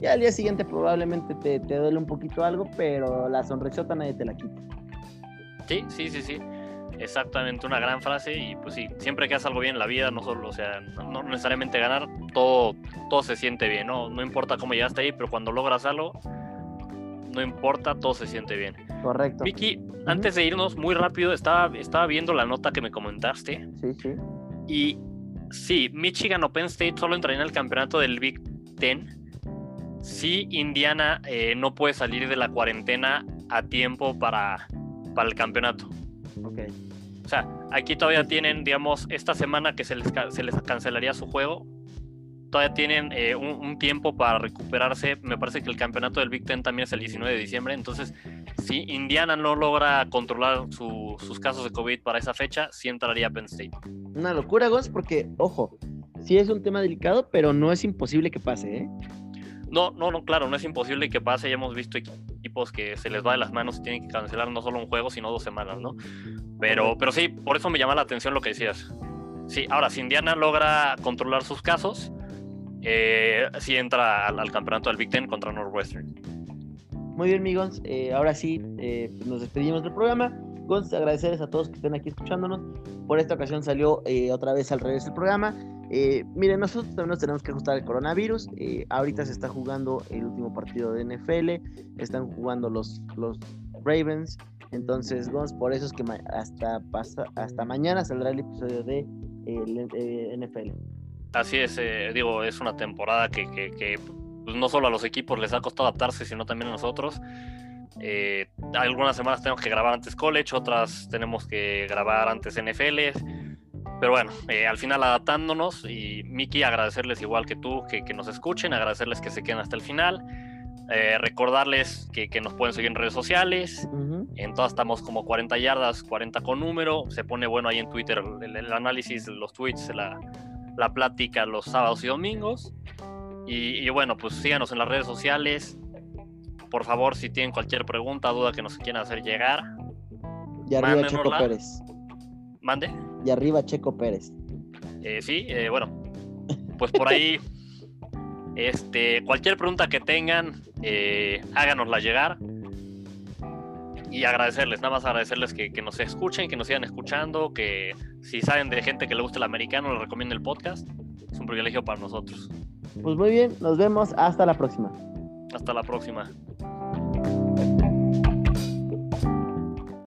Y al día siguiente probablemente te, te duele un poquito algo, pero la sonrisota nadie te la quita. Sí, sí, sí, sí exactamente una gran frase y pues sí, siempre que haces algo bien en la vida, no solo, o sea, no, necesariamente ganar, todo, todo se siente bien, ¿no? No importa cómo llegaste ahí, pero cuando logras algo, no importa, todo se siente bien. Correcto. Vicky, antes de irnos, muy rápido, estaba, estaba viendo la nota que me comentaste. Sí, sí. Y sí, Michigan o Penn State solo entraría en el campeonato del Big Ten si Indiana eh, no puede salir de la cuarentena a tiempo para, para el campeonato. Ok. O sea, aquí todavía tienen, digamos, esta semana que se les, se les cancelaría su juego, todavía tienen eh, un, tiempo para recuperarse. Me parece que el campeonato del Big Ten también es el 19 de diciembre. Entonces, si Indiana no logra controlar sus casos de COVID para esa fecha, sí entraría Penn State. Una locura, Gus, porque, ojo, sí es un tema delicado, pero no es imposible que pase, ¿eh? No, no, no, claro, no es imposible que pase. Ya hemos visto equipos que se les va de las manos y tienen que cancelar no solo un juego, sino dos semanas, ¿no? Pero, pero sí, por eso me llama la atención lo que decías. Sí, ahora, si Indiana logra controlar sus casos, eh, sí entra al, campeonato del Big Ten contra Northwestern. Muy bien, amigos. Eh, ahora sí, eh, nos despedimos del programa. Gonz, agradecerles a todos que estén aquí escuchándonos. Por esta ocasión salió eh, otra vez al revés el programa. Miren, nosotros también nos tenemos que ajustar al coronavirus. Ahorita se está jugando el último partido de NFL. Están jugando los, los Ravens. Entonces, Gonz, por eso es que hasta, hasta mañana saldrá el episodio de NFL. Así es, digo, es una temporada que, que, pues, no solo a los equipos les ha costado adaptarse, sino también a nosotros. Eh, algunas semanas tenemos que grabar antes college, otras tenemos que grabar antes NFL. Pero bueno, eh, al final adaptándonos y Miki, agradecerles igual que tú que, nos escuchen, agradecerles que se queden hasta el final. Eh, recordarles que, nos pueden seguir en redes sociales. En todas estamos como 40 yardas, 40 con número. Se pone bueno ahí en Twitter el, análisis, los tweets, la, la, plática los sábados y domingos. Y, y, bueno, pues síganos en las redes sociales. Por favor, si tienen cualquier pregunta, duda que nos quieran hacer llegar. Y arriba Checo Pérez. Mande. Y arriba Checo Pérez. Eh, sí, eh, bueno, pues por ahí, este, cualquier pregunta que tengan, eh, háganosla llegar. Y agradecerles, nada más agradecerles que, que, nos escuchen, que nos sigan escuchando, que si saben de gente que le guste el americano, les recomiendo el podcast. Es un privilegio para nosotros. Pues muy bien, nos vemos, hasta la próxima. Hasta la próxima.